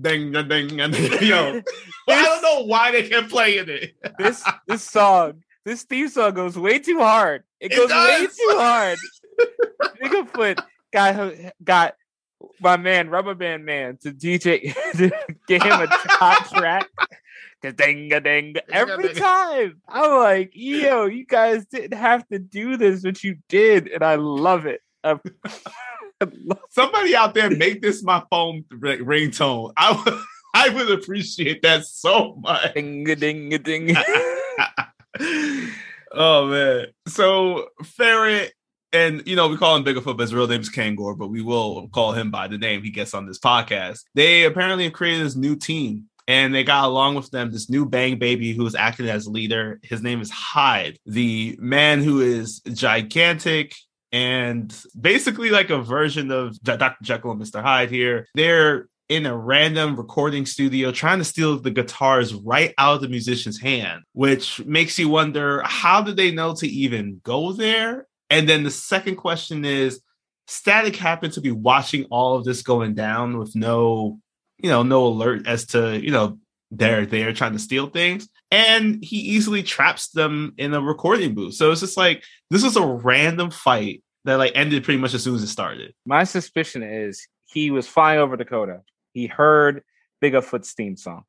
Ding, ding, ding, ding. Yo, I don't know why they kept playing it. This this song, this theme song goes way too hard. It It goes way too hard. Bigfoot got got my man Rubber Band Man to DJ to get him a hot track. Ding a ding every time. I'm like, yo, you guys didn't have to do this, but you did, and I love it. I love Somebody out there make this my phone ri- ringtone. I would, I would appreciate that so much. ding a ding a ding. oh man. So Ferret and you know we call him Bigfoot, but his real name is Kangor, but we will call him by the name he gets on this podcast. They apparently have created this new team. And they got along with them this new bang baby who is acting as leader. His name is Hyde, the man who is gigantic and basically like a version of Dr. Jekyll and Mr. Hyde here. They're in a random recording studio trying to steal the guitars right out of the musician's hand, which makes you wonder how did they know to even go there? And then the second question is Static happened to be watching all of this going down with no, you know, no alert as to, you know, they're there trying to steal things. And he easily traps them in a recording booth. So it's just like this was a random fight that like ended pretty much as soon as it started. My suspicion is he was flying over Dakota. He heard Bigfoot's theme song.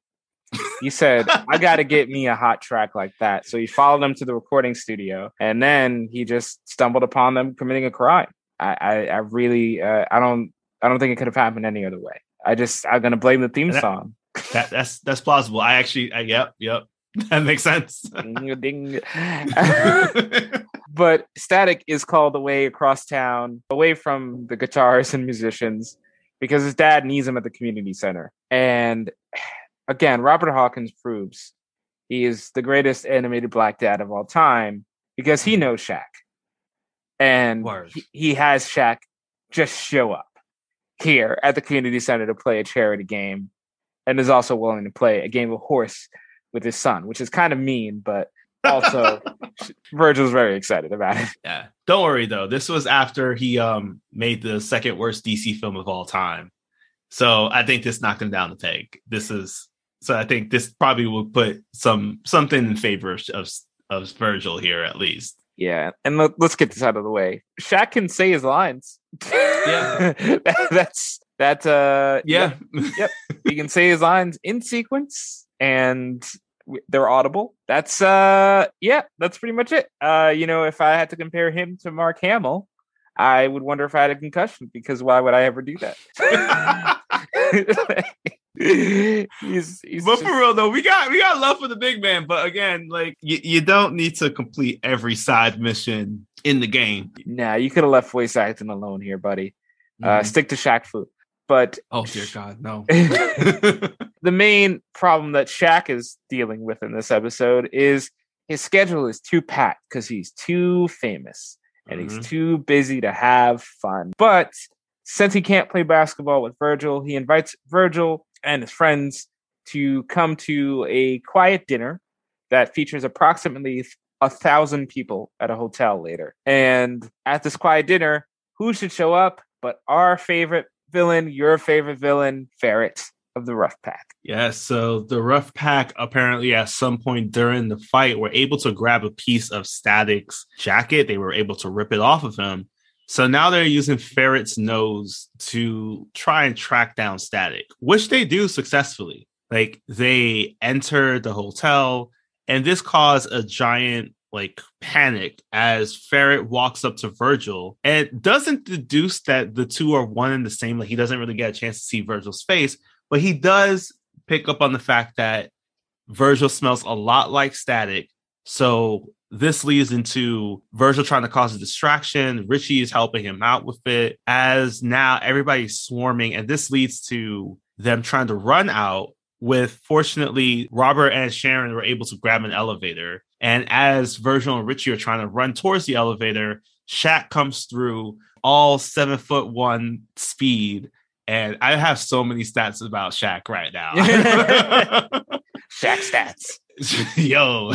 He said, I got to get me a hot track like that. So he followed them to the recording studio and then he just stumbled upon them committing a crime. I, I, I really, uh, I don't, I don't think it could have happened any other way. I just, I'm going to blame the theme that- song. That that's that's plausible. I actually I, yep, yep. That makes sense. Ding, ding. but Static is called away across town, away from the guitars and musicians, because his dad needs him at the community center. And again, Robert Hawkins proves he is the greatest animated black dad of all time because he hmm. knows Shaq. And he, he has Shaq just show up here at the community center to play a charity game and is also willing to play a game of horse with his son, which is kind of mean, but also Virgil's very excited about it. yeah. Don't worry though. This was after he um made the second worst DC film of all time. So I think this knocked him down the peg. This is so I think this probably will put some something in favor of of, of Virgil here at least. Yeah, and let, us get this out of the way. Shaq can say his lines. Yeah. That- that's that. Uh, Yeah. he can say his lines in sequence, and they're audible. That's uh, yeah, that's pretty much it. Uh, you know, if I had to compare him to Mark Hamill, I would wonder if I had a concussion because why would I ever do that? he's he's but just- for real though, we got we got love for the big man. But again, like you, you don't need to complete every side mission in the game. nah, you could have left voice acting alone here, buddy. Uh, Mhm. stick to Shaq Fu. But oh dear God, no. the main problem that Shaq is dealing with in this episode is his schedule is too packed because he's too famous and Mhm. he's too busy to have fun. But since he can't play basketball with Virgil, he invites Virgil and his friends to come to a quiet dinner that features approximately a thousand people at a hotel later. And at this quiet dinner, who should show up but our favorite villain, your favorite villain, Ferret of the Rough Pack. Yes, so the rough pack apparently at some point during the fight were able to grab a piece of Static's jacket. They were able to rip it off of him. So now they're using Ferret's nose to try and track down Static, which they do successfully. Like they enter the hotel, and this caused a giant like panic as Ferret walks up to Virgil and doesn't deduce that the two are one and the same. Like he doesn't really get a chance to see Virgil's face, but he does pick up on the fact that Virgil smells a lot like static. So this leads into Virgil trying to cause a distraction. Richie is helping him out with it as now everybody's swarming, and this leads to them trying to run out. With fortunately, Robert and Sharon were able to grab an elevator. And as Virgil and Richie are trying to run towards the elevator, Shaq comes through all seven foot one speed. And I have so many stats about Shaq right now. Shaq stats. Yo.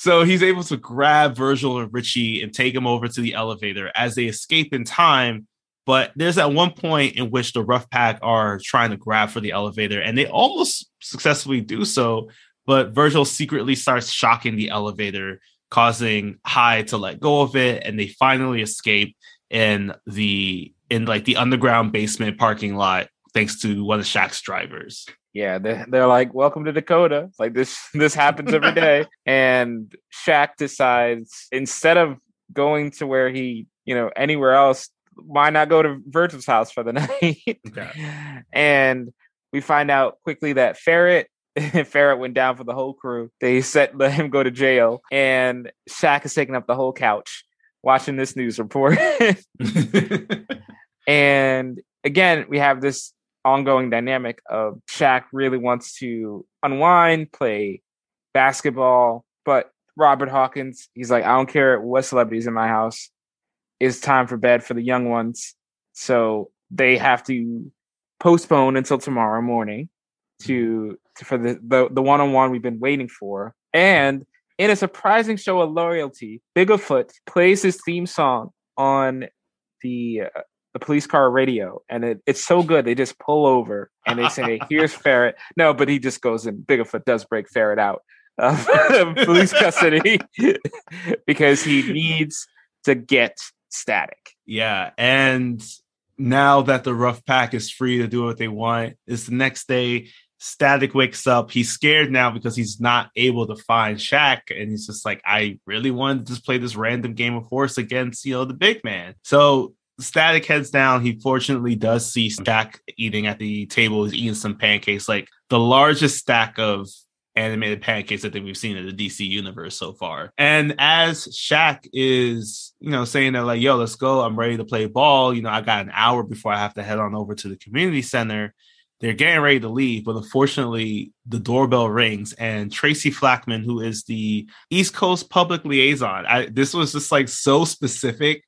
So he's able to grab Virgil and Richie and take them over to the elevator as they escape in time. But there's at one point in which the rough pack are trying to grab for the elevator and they almost successfully do so. But Virgil secretly starts shocking the elevator, causing Hyde to let go of it. And they finally escape. in the in like the underground basement parking lot thanks to one of Shaq's drivers. Yeah, they're, they're like, "Welcome to Dakota." Like this, this happens every day. and Shaq decides instead of going to where he, you know, anywhere else, why not go to Virgil's house for the night? And we find out quickly that Ferret Ferret went down for the whole crew. They set let him go to jail, and Shaq is taking up the whole couch watching this news report. and again, we have this ongoing dynamic of Shaq really wants to unwind, play basketball, but Robert Hawkins, he's like, I don't care what celebrities in my house. It's time for bed for the young ones. So they have to postpone until tomorrow morning to, to for the, the the one-on-one we've been waiting for. And in a surprising show of loyalty, Bigfoot plays his theme song on the uh, the police car radio, and it, it's so good. They just pull over and they say, "Here's Ferret." No, but he just goes and Bigfoot does break Ferret out of police custody because he needs to get static. Yeah, and now that the rough pack is free to do what they want, it's the next day. Static wakes up. He's scared now because he's not able to find Shaq, and he's just like, "I really wanted to just play this random game of horse against, you know, the big man." So Static heads down. He fortunately does see Shaq eating at the table. He's eating some pancakes, like the largest stack of animated pancakes I think we've seen in the DC universe so far. And as Shaq is, you know, saying that like, yo, let's go. I'm ready to play ball. You know, I got an hour before I have to head on over to the community center. They're getting ready to leave, but unfortunately, the doorbell rings, and Tracy Flackman, who is the East Coast public liaison, I, this was just like so specific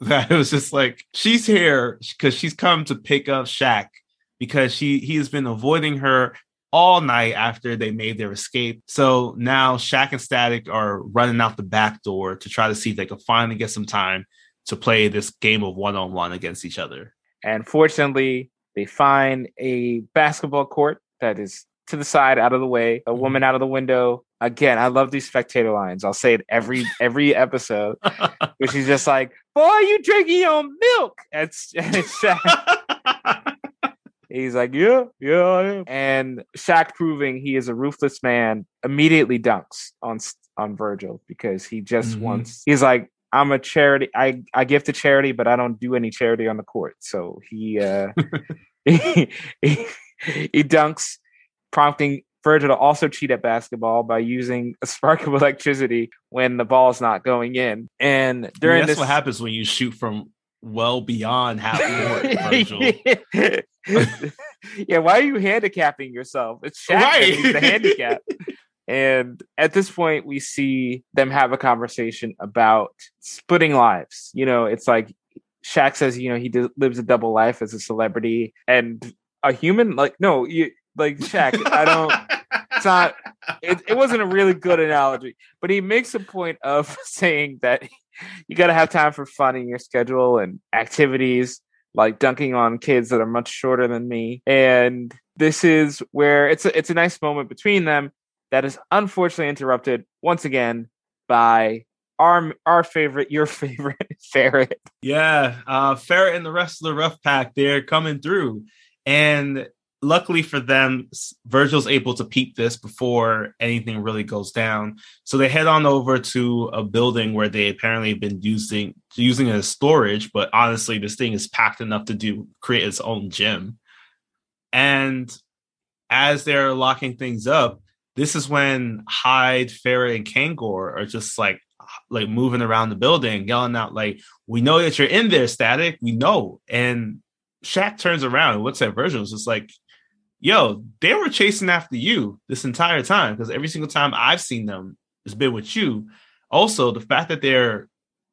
that it was just like she's here because she's come to pick up Shaq because she he has been avoiding her all night after they made their escape. So now Shaq and Static are running out the back door to try to see if they can finally get some time to play this game of one on one against each other. And fortunately, they find a basketball court that is to the side, out of the way, a mm-hmm. woman out of the window. Again, I love these spectator lines. I'll say it every every episode, where she's just like, "Boy, you drinking your milk?" And, and it's Shaq. He's like, "Yeah, yeah, I am." And Shaq, proving he is a ruthless man, immediately dunks on on Virgil because he just Mhm. wants. He's like, "I'm a charity. I I give to charity, but I don't do any charity on the court." So he uh, he, he he dunks, prompting Virgil to also cheat at basketball by using a spark of electricity when the ball is not going in. And I mean, during that's this, what happens when you shoot from well beyond half court, Virgil. yeah, why are you handicapping yourself? It's Shaq Right. the handicap. And at this point, we see them have a conversation about splitting lives. You know, it's like Shaq says, you know, he d- lives a double life as a celebrity and a human. Like, no, you like Shaq. I don't. It's not. It, it wasn't a really good analogy, but he makes a point of saying that you got to have time for fun in your schedule and activities like dunking on kids that are much shorter than me. And this is where it's a, it's a nice moment between them that is unfortunately interrupted once again by our our favorite, your favorite ferret. Yeah, uh, Ferret and the rest of the rough pack, they're coming through. And luckily for them, Virgil's able to peep this before anything really goes down. So they head on over to a building where they apparently have been using using it as storage, but honestly, this thing is packed enough to do create its own gym. And as they're locking things up, this is when Hyde, Ferret, and Kangor are just like like moving around the building, yelling out like, "We know that you're in there, Static. We know." And Shaq turns around and looks at Virgil. It's just like, "Yo, they were chasing after you this entire time because every single time I've seen them, it's been with you." Also, the fact that they're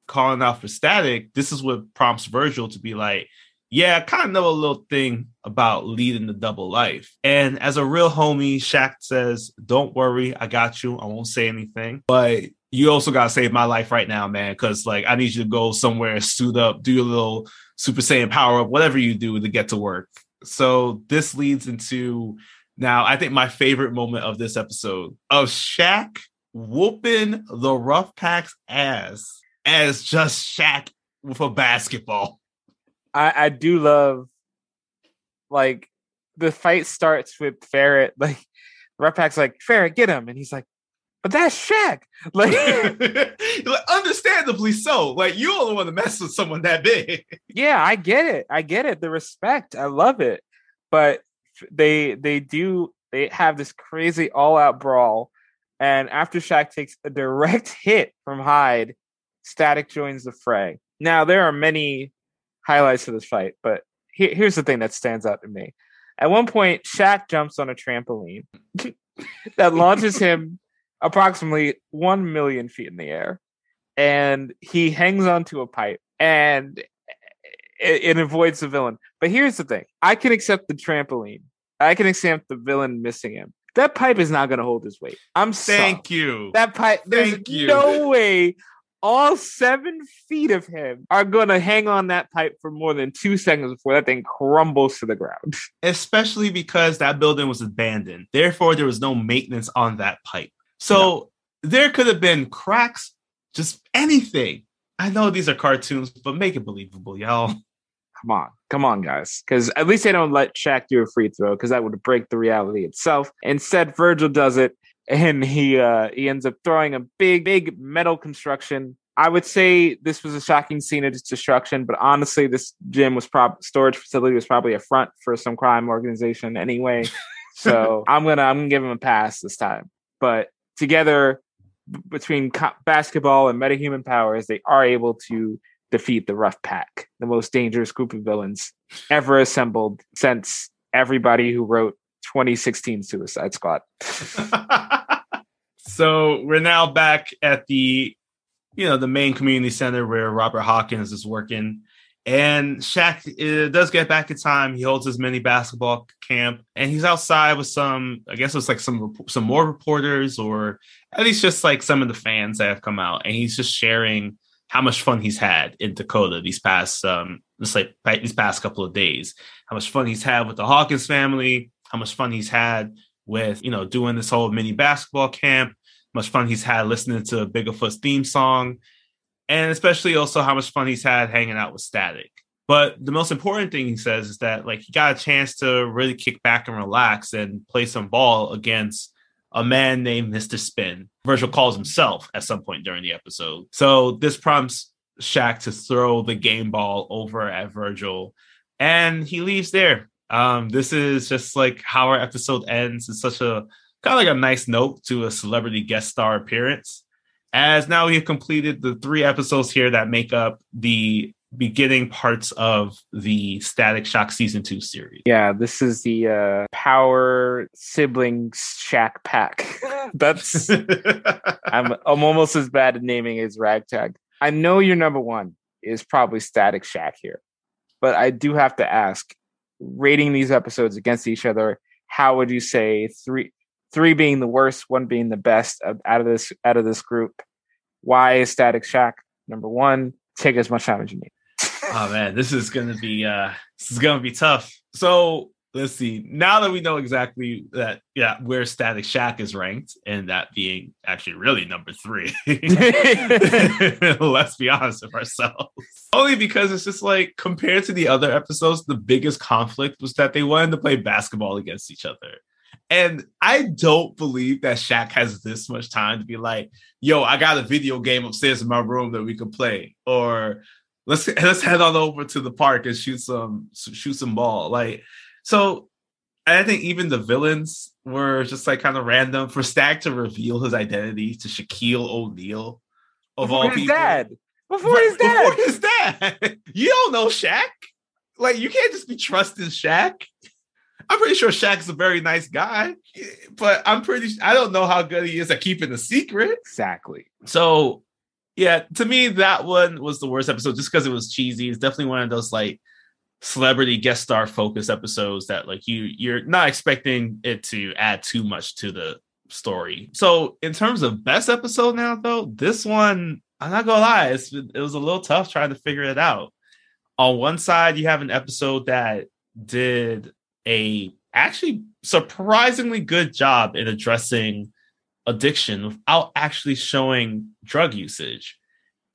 calling out for Static, this is what prompts Virgil to be like, "Yeah, I kind of know a little thing about leading the double life." And as a real homie, Shaq says, "Don't worry, I got you. I won't say anything." But you also gotta save my life right now, man, because like I need you to go somewhere, suit up, do your little Super Saiyan power up, whatever you do to get to work. So this leads into now, I think my favorite moment of this episode of Shaq whooping the Rough Pack's ass as just Shaq with a basketball. I, I do love like the fight starts with Ferret. Like Rat Pack's like, Ferret, get him. And he's like, but that's Shaq. Like, Understandably so. Like you only want to mess with someone that big. yeah, I get it. I get it. The respect. I love it. But they they do they have this crazy all out brawl. And after Shaq takes a direct hit from Hyde, Static joins the fray. Now there are many highlights to this fight, but here, here's the thing that stands out to me. At one point, Shaq jumps on a trampoline that launches him approximately one million feet in the air, and he hangs onto a pipe and it, it avoids the villain. But here's the thing: I can accept the trampoline. I can accept the villain missing him. That pipe is not going to hold his weight. I'm sorry. Thank you. That pipe. There's Thank you. no way all seven feet of him are going to hang on that pipe for more than two seconds before that thing crumbles to the ground. especially because that building was abandoned. Therefore, there was no maintenance on that pipe. So there could have been cracks, just anything. I know these are cartoons, but make it believable, y'all. Come on, come on, guys. Because at least they don't let Shaq do a free throw because that would break the reality itself. Instead, Virgil does it, and he uh, he ends up throwing a big, big metal construction. I would say this was a shocking scene of destruction, but honestly, this gym was prob storage facility was probably a front for some crime organization anyway. so I'm gonna I'm gonna give him a pass this time. But together, between co- basketball and metahuman powers, they are able to defeat the Rough Pack, the most dangerous group of villains ever assembled since everybody who wrote 2016 Suicide Squad. so we're now back at the, you know, the main community center where Robert Hawkins is working. And Shaq uh, does get back in time. He holds his mini basketball camp, and he's outside with some. I guess it's like some some more reporters, or at least just like some of the fans that have come out. And he's just sharing how much fun he's had in Dakota these past um just like these past couple of days. How much fun he's had with the Hawkins family. How much fun he's had with you know doing this whole mini basketball camp. How much fun he's had listening to Bigfoot's theme song and especially also how much fun he's had hanging out with Static. But the most important thing he says is that like he got a chance to really kick back and relax and play some ball against a man named Mr. Spin. Virgil calls himself at some point during the episode. So this prompts Shaq to throw the game ball over at Virgil, and he leaves there. Um, this is just like how our episode ends. It's such a kind of like a nice note to a celebrity guest star appearance as now we have completed the three episodes here that make up the beginning parts of the Static Shock season two series. Yeah, this is the uh, Power Siblings Shaq Pack. That's I'm I'm almost as bad at naming as Ragtag. I know your number one is probably Static Shaq here, but I do have to ask, rating these episodes against each other, how would you say three three being the worst, one being the best out of this out of this group? Why is Static Shaq number one? Take as much time as you need. oh man, this is gonna be uh this is gonna be tough. So let's see. Now that we know exactly that, yeah, where Static Shaq is ranked, and that being actually really number three. let's be honest with ourselves. Only because it's just like compared to the other episodes, the biggest conflict was that they wanted to play basketball against each other. And I don't believe that Shaq has this much time to be like, yo, I got a video game upstairs in my room that we could play. Or let's let's head on over to the park and shoot some shoot some ball. Like, so I think even the villains were just like kind of random for Stack to reveal his identity to Shaquille O'Neal of Before all his people. dad. Before Right, his dad. Before his dad. You don't know Shaq. Like you can't just be trusting Shaq. I'm pretty sure Shaq's a very nice guy, but I'm pretty I don't know how good he is at keeping a secret. Exactly. So yeah, to me that one was the worst episode just because it was cheesy. It's definitely one of those like celebrity guest star focus episodes that like you you're not expecting it to add too much to the story. So in terms of best episode now though, this one I'm not gonna lie, it's, it was a little tough trying to figure it out. On one side, you have an episode that did a actually surprisingly good job in addressing addiction without actually showing drug usage.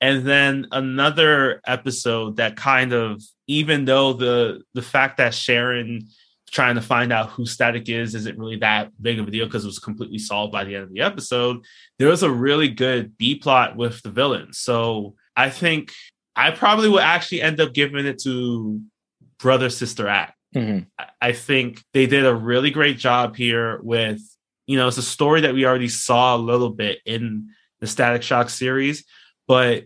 And then another episode that kind of, even though the the fact that Sharon trying to find out who Static is isn't really that big of a deal because it was completely solved by the end of the episode. There was a really good B plot with the villains. So I think I probably would actually end up giving it to Brother Sister Act. Mm-hmm. I think they did a really great job here with, you know, it's a story that we already saw a little bit in the Static Shock series, but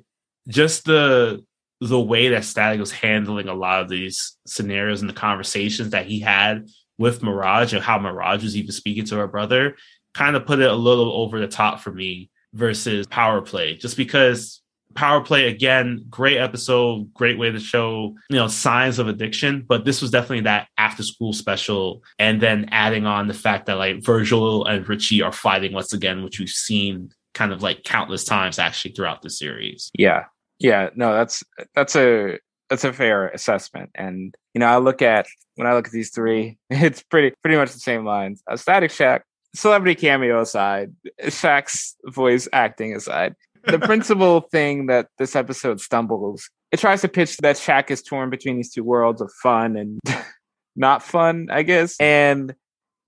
just the the way that Static was handling a lot of these scenarios and the conversations that he had with Mirage and how Mirage was even speaking to her brother kind of put it a little over the top for me versus Power Play, just because Power Play again, great episode, great way to show you know signs of addiction. But this was definitely that after school special, and then adding on the fact that like Virgil and Richie are fighting once again, which we've seen kind of like countless times actually throughout the series. Yeah, yeah, no, that's that's a that's a fair assessment. And you know, I look at when I look at these three, it's pretty pretty much the same lines. A Static Shaq, celebrity cameo aside, Shaq's voice acting aside, the principal thing that this episode stumbles, it tries to pitch that Shaq is torn between these two worlds of fun and not fun, I guess. And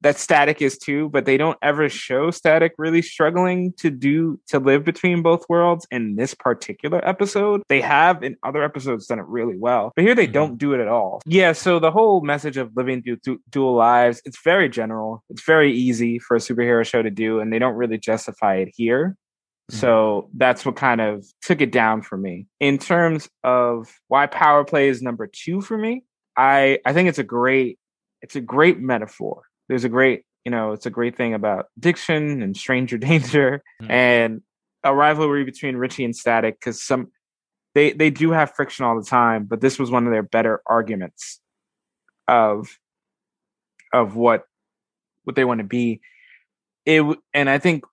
that static is too, but they don't ever show static really struggling to do to live between both worlds in this particular episode. They have in other episodes done it really well, but here they mm-hmm. don't do it at all. Yeah, so the whole message of living du- du- dual lives, it's very general. It's very easy for a superhero show to do, and they don't really justify it here. Mm-hmm. So that's what kind of took it down for me. In terms of why power play is number two for me, I I think it's a great it's a great metaphor there's a great you know it's a great thing about diction and stranger danger mm-hmm. and a rivalry between richie and static because some they they do have friction all the time but this was one of their better arguments of of what what they want to be it and i think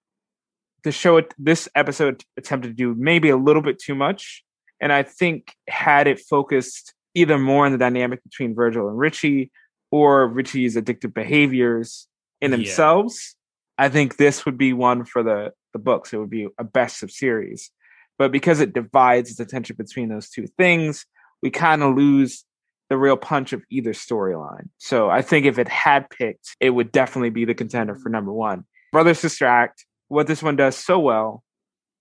the show this episode attempted to do maybe a little bit too much and i think had it focused either more on the dynamic between virgil and richie or Richie's addictive behaviors in themselves, yeah. I think this would be one for the the books. It would be a best of series. But because it divides its attention between those two things, we kind of lose the real punch of either storyline. So I think if it had picked, it would definitely be the contender for number one. Brother Sister Act, what this one does so well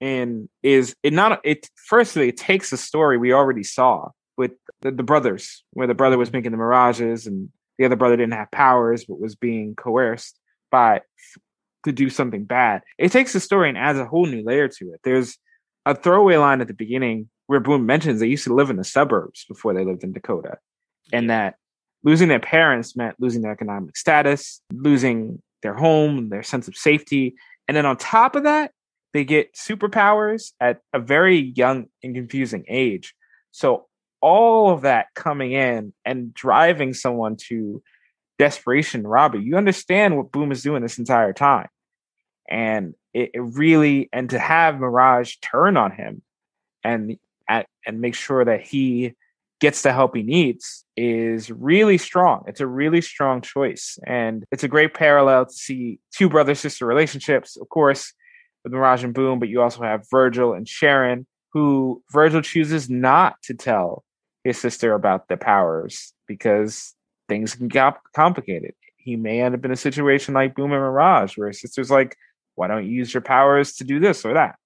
and is it not it firstly it takes a story we already saw with the, the brothers where the brother was mm-hmm. making the mirages and the other brother didn't have powers but was being coerced by to do something bad. It takes the story and adds a whole new layer to it. There's a throwaway line at the beginning where Boom mentions they used to live in the suburbs before they lived in Dakota, and that losing their parents meant losing their economic status, losing their home, their sense of safety, and then on top of that, they get superpowers at a very young and confusing age. So all of that coming in and driving someone to desperation Robbie, You understand what Boom is doing this entire time. And it, it really and to have Mirage turn on him and at, and make sure that he gets the help he needs is really strong. It's a really strong choice. And it's a great parallel to see two brother sister relationships, of course, with Mirage and Boom, but you also have Virgil and Sharon, who Virgil chooses not to tell his sister about the powers because things can get complicated. He may end up in a situation like Boom and Mirage, where his sister's like, "Why don't you use your powers to do this or that?"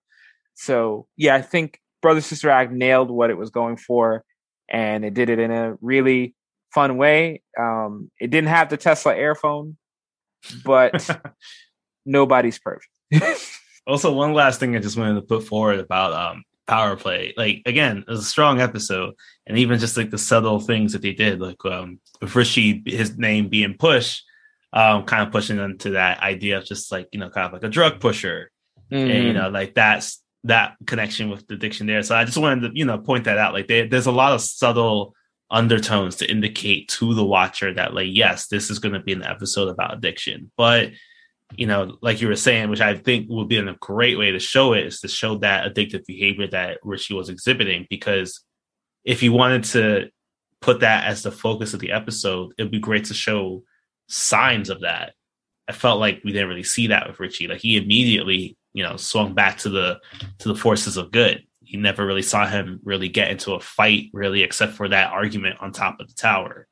So yeah, I think Brother Sister Act nailed what it was going for, and it did it in a really fun way. Um, it didn't have the Tesla Airphone, but nobody's perfect. also, one last thing I just wanted to put forward about um, power play. Like again, it was a strong episode, and even just like the subtle things that they did, like um, with Richie, his name being Push, um, kind of pushing into that idea of just like you know, kind of like a drug pusher, mm. and you mm-hmm. know, like that's that connection with the addiction there. So I just wanted to you know point that out. Like they, there's a lot of subtle undertones to indicate to the watcher that like yes, this is going to be an episode about addiction, but you know, like you were saying, which I think would be a great way to show it is to show that addictive behavior that Richie was exhibiting. Because if you wanted to put that as the focus of the episode, it'd be great to show signs of that. I felt like we didn't really see that with Richie. Like he immediately, you know, swung back to the to the forces of good. he never really saw him really get into a fight, really, except for that argument on top of the tower.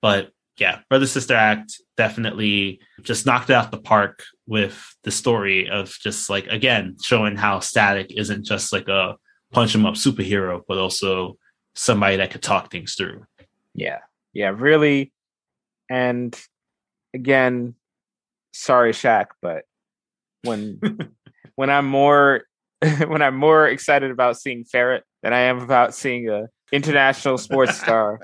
But yeah, Brother Sister Act definitely just knocked it out the park with the story of just like again showing how Static isn't just like a punch him up superhero, but also somebody that could talk things through. Yeah. Yeah, really. And again, sorry, Shaq, but when when I'm more when I'm more excited about seeing Ferret than I am about seeing a international sports star,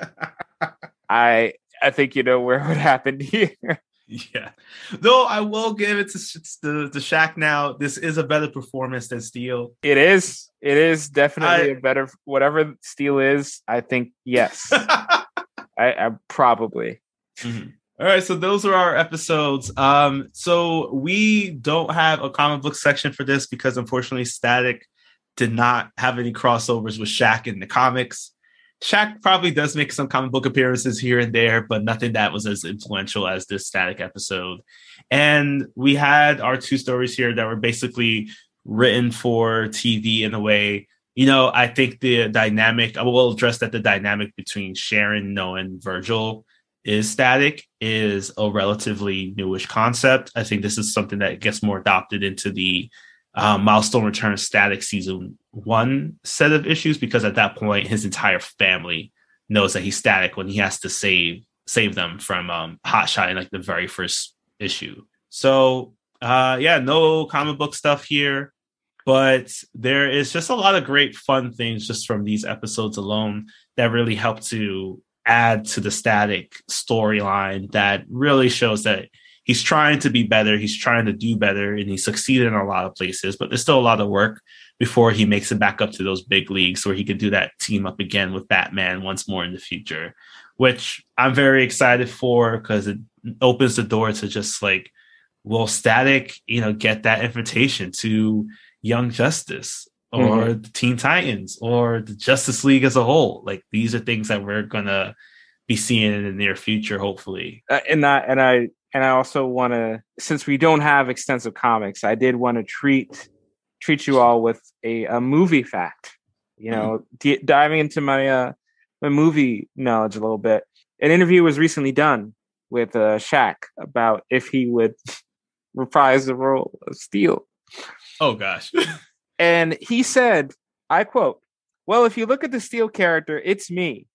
I I think you know where it would happen here. Yeah, though I will give it to the the Shaq now. This is a better performance than Steel. It is. It is definitely I, a better whatever Steel is. I think yes. I, I, probably. Mm-hmm. All right, so those are our episodes. Um, so we don't have a comic book section for this because unfortunately, Static did not have any crossovers with Shaq in the comics. Shaq probably does make some comic book appearances here and there, but nothing that was as influential as this static episode. And we had our two stories here that were basically written for TV in a way. You know, I think the dynamic, I will address that the dynamic between Sharon, Noah, and Virgil is static is a relatively newish concept. I think this is something that gets more adopted into the um, Milestone Return Static season one set of issues because at that point his entire family knows that he's static when he has to save save them from um, Hotshot in like the very first issue. So uh, yeah, no comic book stuff here, but there is just a lot of great fun things just from these episodes alone that really help to add to the static storyline that really shows that he's trying to be better, he's trying to do better, and he succeeded in a lot of places, but there's still a lot of work before he makes it back up to those big leagues where he could do that team up again with Batman once more in the future, which I'm very excited for because it opens the door to just like, will Static, you know, get that invitation to Young Justice or mm-hmm. the Teen Titans or the Justice League as a whole? Like these are things that we're gonna be seeing in the near future, hopefully. Uh, and that, and I and I also want to, since we don't have extensive comics, I did want to treat treat you all with a, a movie fact. You know, mm-hmm. d- diving into my uh, my movie knowledge a little bit. An interview was recently done with uh, Shaq about if he would reprise the role of Steel. Oh gosh. and he said, I quote, "Well, if you look at the Steel character, it's me.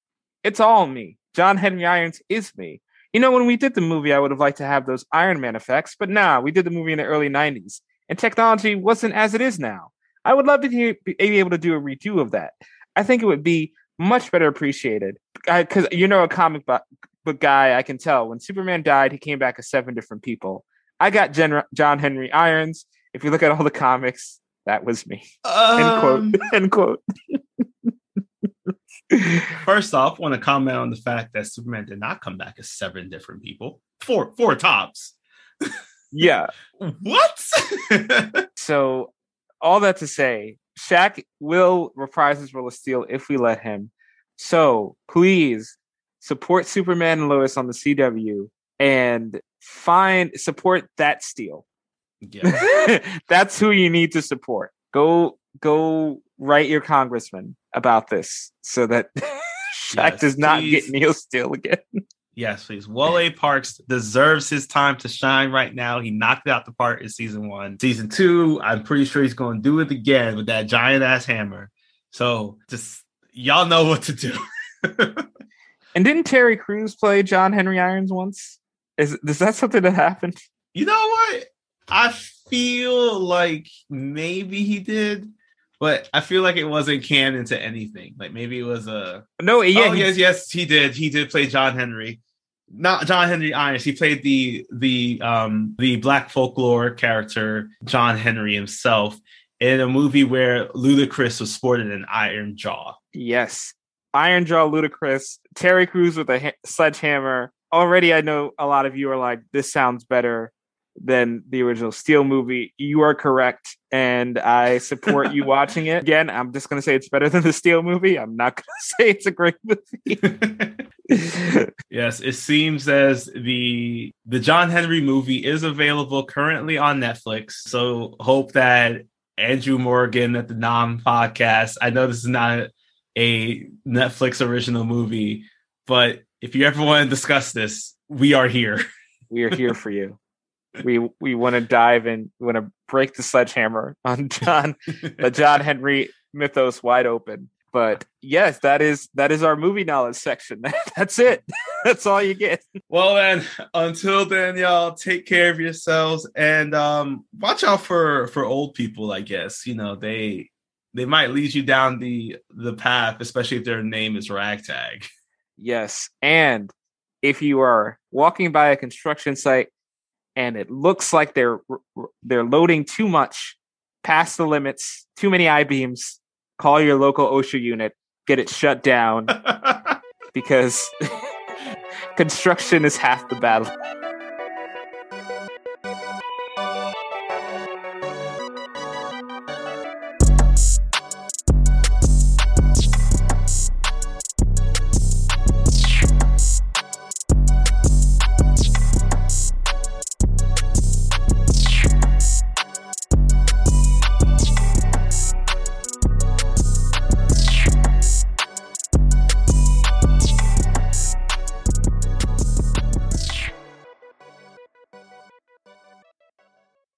It's all me. John Henry Irons is me. You know, when we did the movie, I would have liked to have those Iron Man effects, but nah, we did the movie in the early 90s, and technology wasn't as it is now. I would love to be able to do a redo of that. I think it would be much better appreciated. Because you know, a comic book guy, I can tell when Superman died, he came back as seven different people. I got Gen- John Henry Irons. If you look at all the comics, that was me. Um, End quote. Um, End quote. First off, want to comment on the fact that Superman did not come back as seven different people. Four four tops. yeah. what? so all that to say, Shaq will reprise his role of Steel if we let him. So please support Superman and Lois on the CW and find support that Steel. Yeah. That's who you need to support. Go go write your congressman about this so that Shaq yes, does not please. get Neil Steel again. Yes, please. Wolé Parks deserves his time to shine right now. He knocked out the park in season one. Season two, I'm pretty sure he's going to do it again with that giant ass hammer. So just y'all know what to do. and didn't Terry Crews play John Henry Irons once? Is is that something that happened? You know what? I feel like maybe he did, but I feel like it wasn't canon to anything. Like maybe it was a no. Yeah, oh, yes, yes, he did. He did play John Henry, not John Henry Irons. He played the the um the black folklore character John Henry himself in a movie where Ludacris was sporting an iron jaw. Yes, iron jaw Ludacris. Terry Crews with a ha- sledgehammer. Already, I know a lot of you are like, "This sounds better." Than the original Steel movie. You are correct, and I support you watching it. Again, I'm just going to say it's better than the Steel movie. I'm not going to say it's a great movie. yes, it seems as the the John Henry movie is available currently on Netflix. So hope that Andrew Morgan at the Nom podcast. I know this is not a Netflix original movie, but if you ever want to discuss this, we are here. We are here for you. We we want to dive in. We want to break the sledgehammer on John the John Henry mythos wide open. But yes, that is that is our movie knowledge section. That's it. That's all you get. Well then, until then, y'all take care of yourselves and um watch out for for old people, I guess. You know, they they might lead you down the the path, especially if their name is ragtag. Yes. And if you are walking by a construction site and it looks like they're they're loading too much past the limits, too many I-beams, call your local OSHA unit, get it shut down because construction is half the battle.